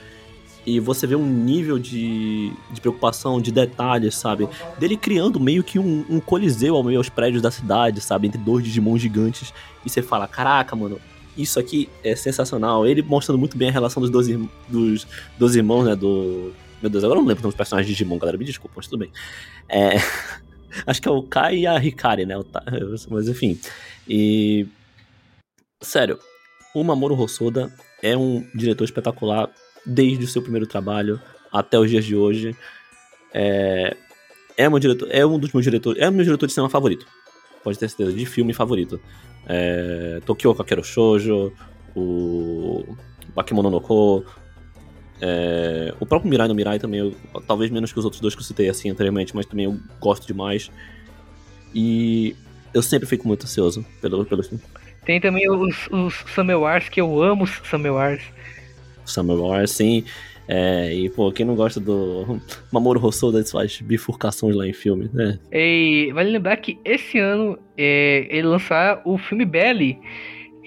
e você vê um nível de, de preocupação, de detalhes, sabe? Dele criando meio que um, um coliseu ao meio aos prédios da cidade, sabe? Entre dois Digimon gigantes. E você fala, caraca, mano, isso aqui é sensacional. Ele mostrando muito bem a relação dos dois, dos, irmãos, né? Do. Meu Deus, agora eu não lembro dos personagens de Digimon, galera. Me desculpa, mas tudo bem. É. Acho que é o Kai e a Hikari, né? Mas enfim. E. Sério, o Mamoru Hosoda é um diretor espetacular desde o seu primeiro trabalho até os dias de hoje. É, é, meu diretor, é um dos meus diretores, é o meu diretor de cinema favorito. Pode ter certeza, de filme favorito. É, Tokyo Kakero Shoujo, o Bakemono no Ko, é, o próprio Mirai no Mirai também, eu, talvez menos que os outros dois que eu citei assim anteriormente, mas também eu gosto demais. E eu sempre fico muito ansioso pelo, pelo filme. Tem também os, os Summer Wars, que eu amo Summer Wars. Summer Wars, sim. É, e, pô, quem não gosta do Mamoru Hosoda faz bifurcações lá em filme, né? E vale lembrar que esse ano é, ele lançar o filme Belly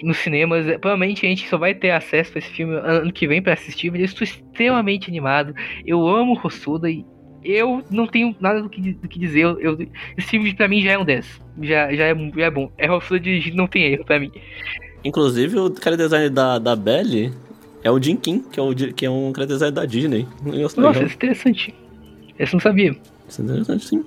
nos cinemas. Provavelmente a gente só vai ter acesso a esse filme ano que vem para assistir, mas eu estou extremamente animado. Eu amo Hosoda e eu não tenho nada do que, do que dizer. Eu, eu, esse filme pra mim já é um 10. Já, já, é, já é bom. É Hosoda dirigido, não tem erro pra mim. Inclusive, o cara design da, da Belly é o Jim Kim, que é, o, que é um cara design da Disney. Nossa, isso é interessante. Esse não sabia. Isso é interessante, sim.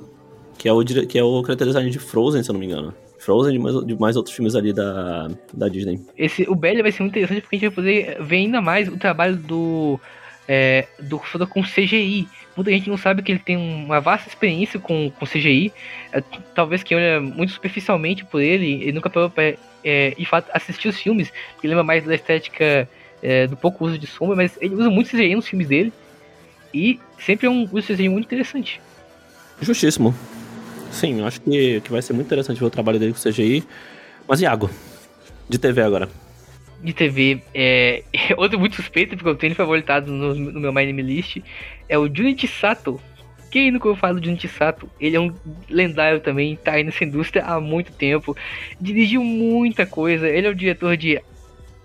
Que é o, que é o character design de Frozen, se eu não me engano. Frozen e mais, de mais outros filmes ali da, da Disney. Esse, o Belly vai ser muito interessante porque a gente vai poder ver ainda mais o trabalho do é, do Fuda com CGI. Muita gente não sabe que ele tem uma vasta experiência com, com CGI. É, talvez que olha muito superficialmente por ele, ele nunca parou para, é, de fato, assistir os filmes, porque lembra mais da estética é, do pouco uso de sombra, mas ele usa muito CGI nos filmes dele. E sempre é um uso de CGI muito interessante. Justíssimo. Sim, eu acho que, que vai ser muito interessante ver o trabalho dele com CGI. Mas Iago, de TV agora. De TV, é, outro muito suspeito, porque eu tenho favoritado no, no meu My Name List, é o Junichi Sato. Quem nunca ouviu falar do Junichi Sato? Ele é um lendário também, tá aí nessa indústria há muito tempo. Dirigiu muita coisa. Ele é o diretor de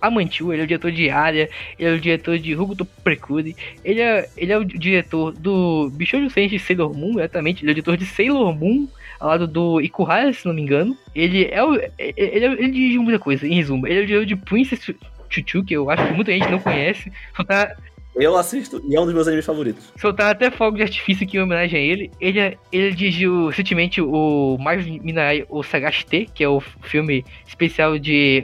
Amantiu, ele é o diretor de Área, ele é o diretor de Hugo Precure, ele é, ele é o diretor do Bichoujo Senshi Sailor Moon, exatamente, ele é o diretor de Sailor Moon, ao lado do Ikuhara, se não me engano. Ele é o. Ele, ele, ele dirige muita coisa, em resumo. Ele é o diretor de Princess Chuchu, que eu acho que muita gente não conhece. Só tá, Eu assisto e é um dos meus animes favoritos. Soltaram até fogo de artifício aqui em homenagem a ele. Ele, ele dirigiu recentemente o Mais Minai, o Sagashite, que é o filme especial de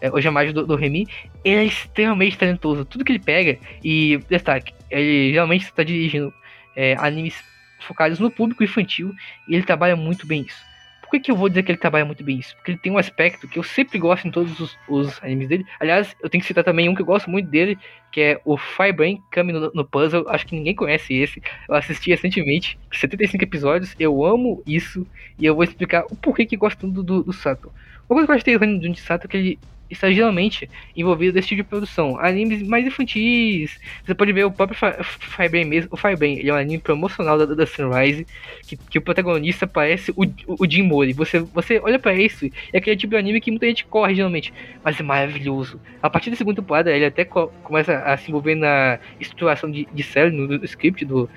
é, Hoje é do, do Remy. Ele é extremamente talentoso. Tudo que ele pega, e destaque, ele geralmente está dirigindo é, animes focados no público infantil e ele trabalha muito bem isso. Por que, que eu vou dizer que ele trabalha muito bem isso? Porque ele tem um aspecto que eu sempre gosto em todos os, os animes dele. Aliás, eu tenho que citar também um que eu gosto muito dele, que é o Firebrain Kami no, no Puzzle. Acho que ninguém conhece esse. Eu assisti recentemente, 75 episódios. Eu amo isso e eu vou explicar o porquê que gosto do, do, do Sato. Uma coisa que eu gostei do Jun Sato é que ele está geralmente envolvido nesse tipo de produção. Animes mais infantis. Você pode ver o próprio Firebrain mesmo. O Firebrain ele é um anime promocional da, da Sunrise. Que, que o protagonista parece o, o, o Jim Mori. Você, você olha para isso. É aquele tipo de anime que muita gente corre geralmente. Mas é maravilhoso. A partir da segunda temporada, ele até co começa a se envolver na estruturação de, de série, no, no script do,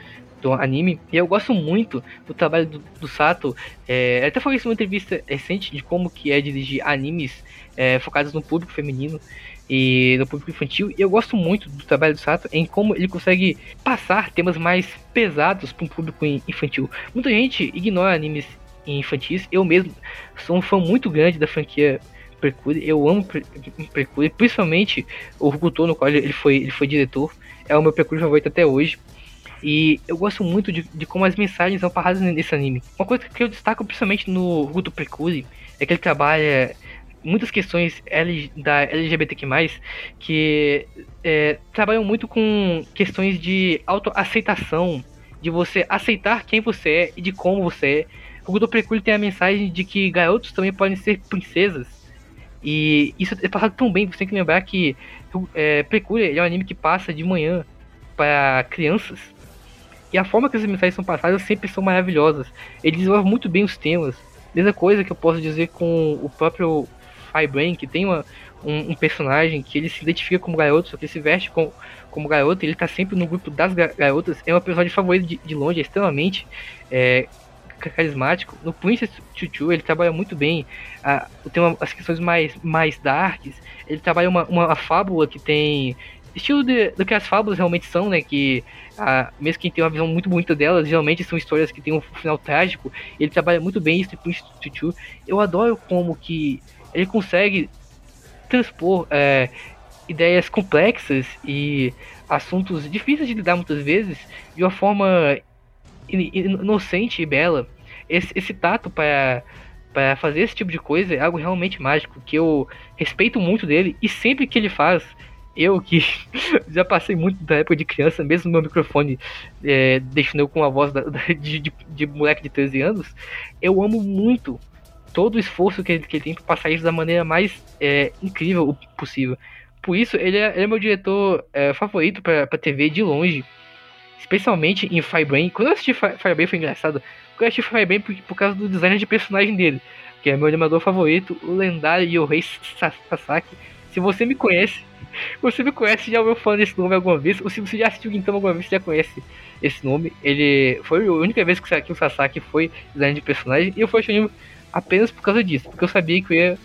do anime. E eu gosto muito do trabalho do, do Sato. É, até falei isso numa entrevista recente de como que é dirigir animes é, focados no público feminino e no público infantil. E eu gosto muito do trabalho do Sato em como ele consegue passar temas mais pesados para um público infantil. Muita gente ignora animes infantis. Eu mesmo sou um fã muito grande da franquia Precure. Eu amo Precure, principalmente o Rukuto, no qual ele foi, ele foi diretor. É o meu Precure favorito até hoje. E eu gosto muito de, de como as mensagens são passadas nesse anime. Uma coisa que eu destaco principalmente no Ruto Precure é que ele trabalha muitas questões L, da LGBTQ+, que é, trabalham muito com questões de autoaceitação, de você aceitar quem você é e de como você é. O Ruto Precure tem a mensagem de que garotos também podem ser princesas. E isso é passado tão bem, você tem que lembrar que é, é um anime que passa de manhã para crianças e a forma que as mensagens são passadas sempre são maravilhosas. Ele desenvolve muito bem os temas. Mesma coisa que eu posso dizer com o próprio Firebrain, que tem uma, um, um, personagem que ele se identifica como garoto, só que ele se veste com, como garoto, ele tá sempre no grupo das garotas. É uma personagem favorita de, de longe, é extremamente é, carismático. No Princess Chuchu, ele trabalha muito bem. A, tem uma, as questões mais, mais darks. Ele trabalha uma, uma fábula que tem estilo de, do que as fábulas realmente são, né? Que mesmo quem tem uma visão muito bonita delas, geralmente são histórias que têm um final trágico. Ele trabalha muito bem isso com Institute. Eu adoro como que ele consegue transpor é, ideias complexas e assuntos difíceis de lidar muitas vezes de uma forma inocente e bela. Esse, esse tato para fazer esse tipo de coisa é algo realmente mágico que eu respeito muito dele e sempre que ele faz eu que já passei muito da época de criança, mesmo meu microfone é, deixando eu com a voz da, de, de, de, moleque de 13 anos, eu amo muito todo o esforço que ele, que ele tem para passar isso da maneira mais é, incrível possível. Por isso, ele é, ele é meu diretor é, favorito para TV de longe, especialmente em Firebrain. Quando eu assisti Firebrain foi engraçado, eu assisti Firebrain por, por causa do design de personagem dele, que é meu animador favorito, o lendário Yohei Sasaki. Se você me conhece, você me conhece, já ouviu falando desse nome alguma vez? Ou se você já assistiu Gintama alguma vez, você já conhece esse nome. Ele foi a única vez que o Sasaki foi design de personagem. E eu fui achando apenas por causa disso. Porque eu sabia que eu ia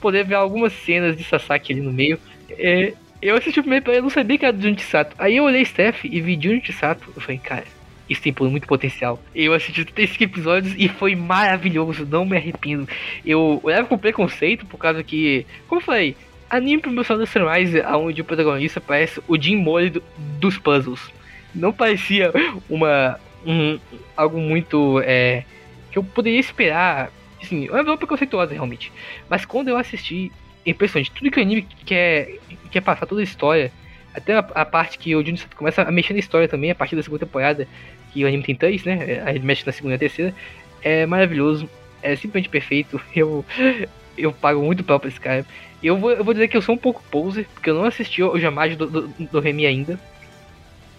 poder ver algumas cenas de Sasaki ali no meio. É, eu assisti o primeiro eu não sabia que era do Junichi Sato. Aí eu olhei Steph e vi Junichi Sato. Eu falei, cara, isso tem muito potencial. Eu assisti três episódios e foi maravilhoso, não me arrependo. Eu olhava com preconceito por causa que, como eu falei, Anime promoção do Sunrise, onde o protagonista parece o Jim Mole do, dos puzzles. Não parecia uma um, algo muito é, que eu poderia esperar. Assim, é uma preconceituosa realmente. Mas quando eu assisti, é impressionante. Tudo que o anime quer, quer passar, toda a história, até a, a parte que o Junior começa a mexer na história também, a partir da segunda temporada, que o anime tem três, né? Aí ele mexe na segunda e terceira. É maravilhoso, é simplesmente perfeito. Eu, eu pago muito pau pra esse cara. Eu vou, eu vou dizer que eu sou um pouco poser, porque eu não assisti o Jamais do, do, do Remy ainda.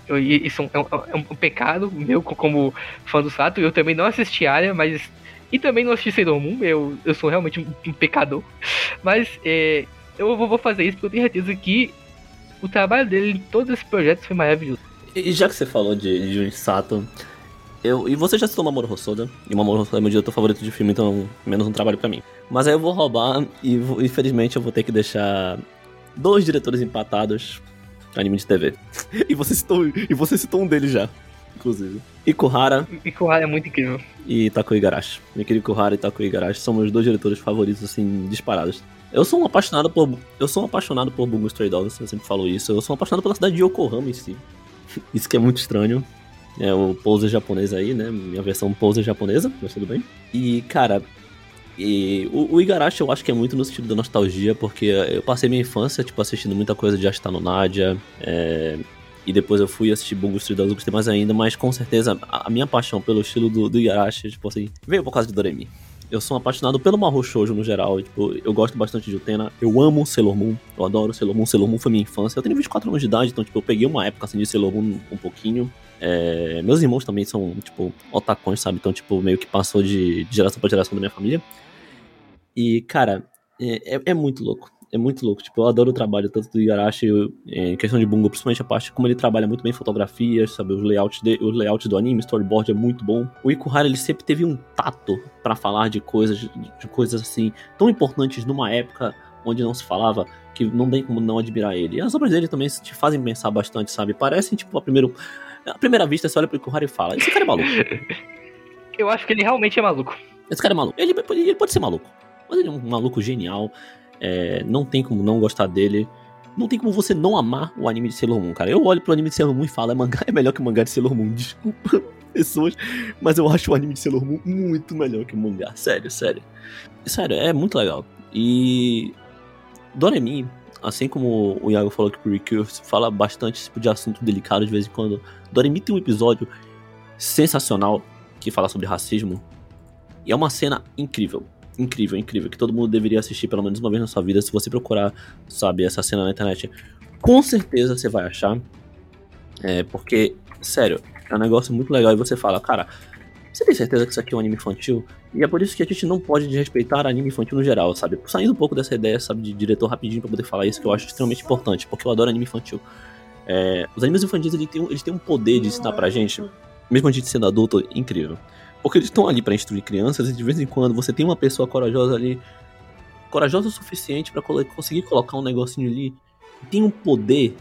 Eu, isso é um, é um, é pecado meu como fã do Sato. Eu também não assisti área, mas. E também não assisti Sailor Moon. Eu, eu sou realmente um, um pecador. Mas é, eu vou, vou, fazer isso porque eu tenho certeza que o trabalho dele em todos esses projetos foi maravilhoso. E já que você falou de, de Sato, eu, e você já citou Mamoru Hosoda, e Mamoru Hosoda é meu diretor favorito de filme, então menos um trabalho para mim. Mas aí eu vou roubar, e infelizmente eu vou ter que deixar dois diretores empatados anime de TV. e, você citou, e você citou um deles já, inclusive. Ikuhara. Ikuhara é muito incrível. E Takui Igarashi. Meu querido Ikuhara e Takui Igarashi são meus dois diretores favoritos, assim, disparados. Eu sou um apaixonado por. Eu sou um apaixonado por Bungo Stray Dogs, eu sempre falo isso. Eu sou um apaixonado pela cidade de Yokohama em si. Isso que é muito estranho. É o poser japonês aí, né? Minha versão poser japonesa, mas tudo bem. E, cara, e o, o, Igarashi eu acho que é muito no sentido da nostalgia, porque eu passei minha infância, tipo, assistindo muita coisa de Ashita no Nadia, é, e depois eu fui assistir Bungo Street Dogs, gostei mais ainda, mas com certeza a, minha paixão pelo estilo do, do Igarashi, tipo assim, veio por causa de Doremi. Eu sou apaixonado pelo Mahou Shoujo no geral, tipo, eu gosto bastante de Utena, eu amo Sailor Moon, eu adoro Sailor Moon, Sailor Moon foi minha infância, eu tenho 24 anos de idade, então, tipo, eu peguei uma época, assim, de Sailor Moon um pouquinho, é, meus irmãos também são, tipo, otacões, sabe? Então, tipo, meio que passou de, de geração pra geração da minha família. E, cara, é, é, é, muito louco. É muito louco. Tipo, eu adoro o trabalho tanto do Igarashi é, em questão de bungo, principalmente a parte como ele trabalha muito bem fotografias, sabe? Os layouts, de, os layouts do anime, storyboard é muito bom. O Ikuhara, ele sempre teve um tato para falar de coisas, de, de coisas assim, tão importantes numa época onde não se falava que não tem como não admirar ele. E as obras dele também te fazem pensar bastante, sabe? Parecem, tipo, a, primeiro, a primeira vista você olha pro Ikuhara e fala: Esse cara é maluco. Eu acho que ele realmente é maluco. Esse cara é maluco. Ele, ele pode ser maluco. Mas ele é um maluco genial. É, não tem como não gostar dele. Não tem como você não amar o anime de Sailor Moon, cara. Eu olho pro anime de Sailor Moon e falo, é, mangá, é melhor que o mangá de Sailor Moon. Desculpa, pessoas. Mas eu acho o anime de Sailor Moon muito melhor que o mangá. Sério, sério. Sério, é muito legal. E. Doremi, assim como o Iago falou que o Recurse fala bastante tipo de assunto delicado de vez em quando. Doremi tem um episódio sensacional que fala sobre racismo. E é uma cena incrível incrível, incrível, que todo mundo deveria assistir pelo menos uma vez na sua vida. Se você procurar, sabe, essa cena na internet, com certeza você vai achar. É, porque, sério, é um negócio muito legal e você fala, cara, você tem certeza que isso aqui é um anime infantil? E é por isso que a gente não pode desrespeitar anime infantil no geral, sabe? Saindo um pouco dessa ideia, sabe, de diretor rapidinho pra poder falar isso, que eu acho extremamente importante, porque eu adoro anime infantil. É, os animes infantis, eles têm, eles têm um poder de ensinar pra gente, mesmo a gente sendo adulto, incrível. Porque eles estão ali para instruir crianças e de vez em quando você tem uma pessoa corajosa ali, corajosa o suficiente para conseguir colocar um negocinho ali, tem um poder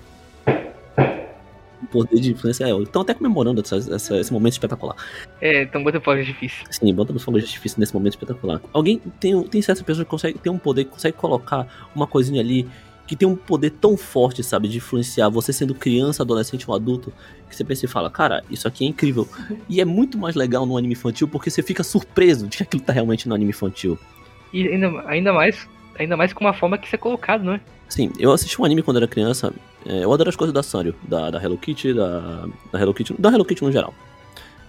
um poder de influência. É, estão até comemorando essa, essa, esse momento espetacular. É, estão botando fogos de artifício. Sim, botando fogos de artifício nesse momento espetacular. Alguém tem, tem certas pessoas que conseguem ter um poder, que consegue colocar uma coisinha ali que tem um poder tão forte, sabe, de influenciar você sendo criança, adolescente ou adulto, que você pensa e fala, cara, isso aqui é incrível. E é muito mais legal no anime infantil porque você fica surpreso de que aquilo tá realmente no anime infantil. E ainda, ainda mais, ainda mais com uma forma que isso é colocado, não é? Sim, eu assisti um anime quando era criança, é, eu adoro as coisas da Sanrio, da, da Hello Kitty, da, da Hello Kitty, da Hello Kitty no geral.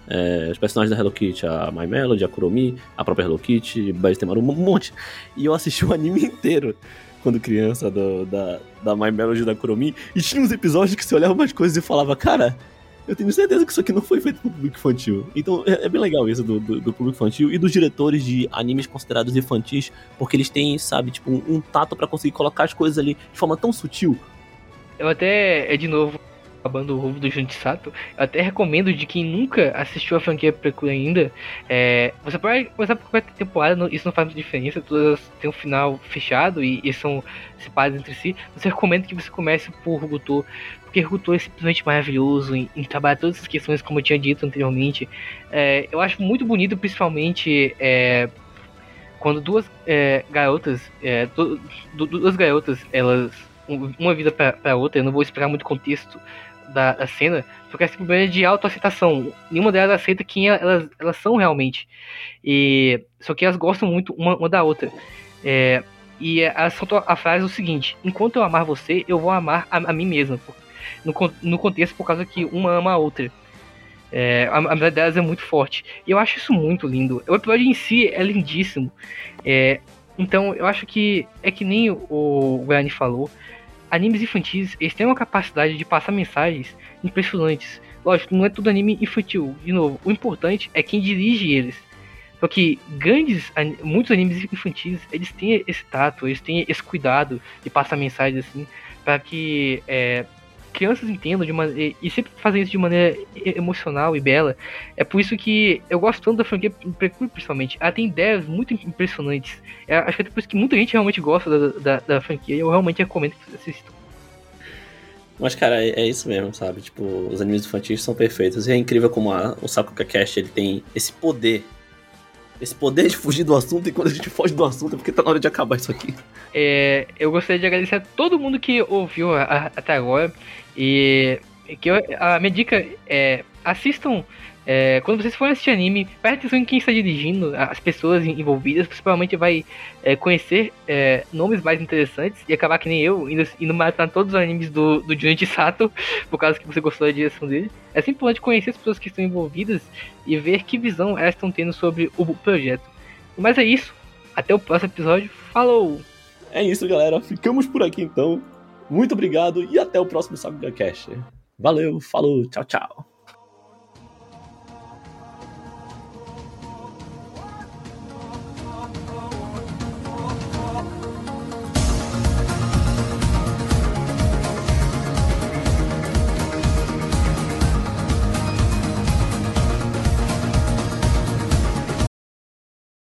É, os personagens da Hello Kitty, a My Melody, a Kuromi, a própria Hello Kitty, Bajitemaru, um monte. E eu assisti o anime inteiro quando criança do, da, da My Melody da Kuromi, e tinha uns episódios que você olhava umas coisas e falava, cara, eu tenho certeza que isso aqui não foi feito pro público infantil. Então é, é bem legal isso do, do, do, público infantil e dos diretores de animes considerados infantis, porque eles têm, sabe, tipo, um, um tato para conseguir colocar as coisas ali de forma tão sutil. Eu até, é de novo, acabando o rumo do Junji Sato, eu até recomendo de quem nunca assistiu a franquia Precure ainda, é, você pode começar por qualquer temporada, isso não faz muita diferença, todas têm um final fechado e, e são separadas entre si, mas eu recomendo que você comece por Ruguto, porque Ruguto é simplesmente maravilhoso em, em, trabalhar todas essas questões, como eu tinha dito anteriormente. É, eu acho muito bonito, principalmente, é, quando duas é, garotas, é, du, du, duas garotas, elas uma vida para outra, eu não vou esperar muito contexto da, da cena, porque esse problema de autoaceitação. Nenhuma delas aceita quem elas, elas são realmente. E, só que elas gostam muito uma, uma da outra. É, e soltam a frase o seguinte: enquanto eu amar você, eu vou amar a, a mim mesma. No, no contexto, por causa que uma ama a outra. É, a, a amizade delas é muito forte. E eu acho isso muito lindo. O episódio em si é lindíssimo. É, então eu acho que é que nem o, o Guarani falou animes infantis, eles têm uma capacidade de passar mensagens impressionantes. Lógico, não é tudo anime infantil. De novo, o importante é quem dirige eles. Só que grandes, muitos animes infantis, eles têm esse tato, eles têm esse cuidado de passar mensagens assim, para que é, crianças entendam de uma, e, sempre fazem isso de maneira emocional e bela. É por isso que eu gosto tanto da franquia Precure, principalmente. Ela tem ideias muito impressionantes. É, acho que é por isso que muita gente realmente gosta da, da, da franquia e eu realmente recomendo que vocês assistam. Mas, cara, é, é isso mesmo, sabe? Tipo, os animes infantis são perfeitos. E é incrível como a, o Sakuga Cast ele tem esse poder. Esse poder de fugir do assunto, e quando a gente foge do assunto é porque tá na hora de acabar isso aqui. É, eu gostaria de agradecer a todo mundo que ouviu a, a, até agora. E que eu, a minha dica é assistam é, quando vocês forem assistir anime, preste atenção em quem está dirigindo, as pessoas envolvidas, principalmente vai é, conhecer é, nomes mais interessantes e acabar que nem eu, indo, indo matar todos os animes do, do Junichi Sato, por causa que você gostou da direção dele. É sempre importante conhecer as pessoas que estão envolvidas e ver que visão elas estão tendo sobre o projeto. Mas é isso, até o próximo episódio, falou! É isso, galera, ficamos por aqui então. Muito obrigado e até o próximo Saga Cash. Valeu, falou, tchau, tchau.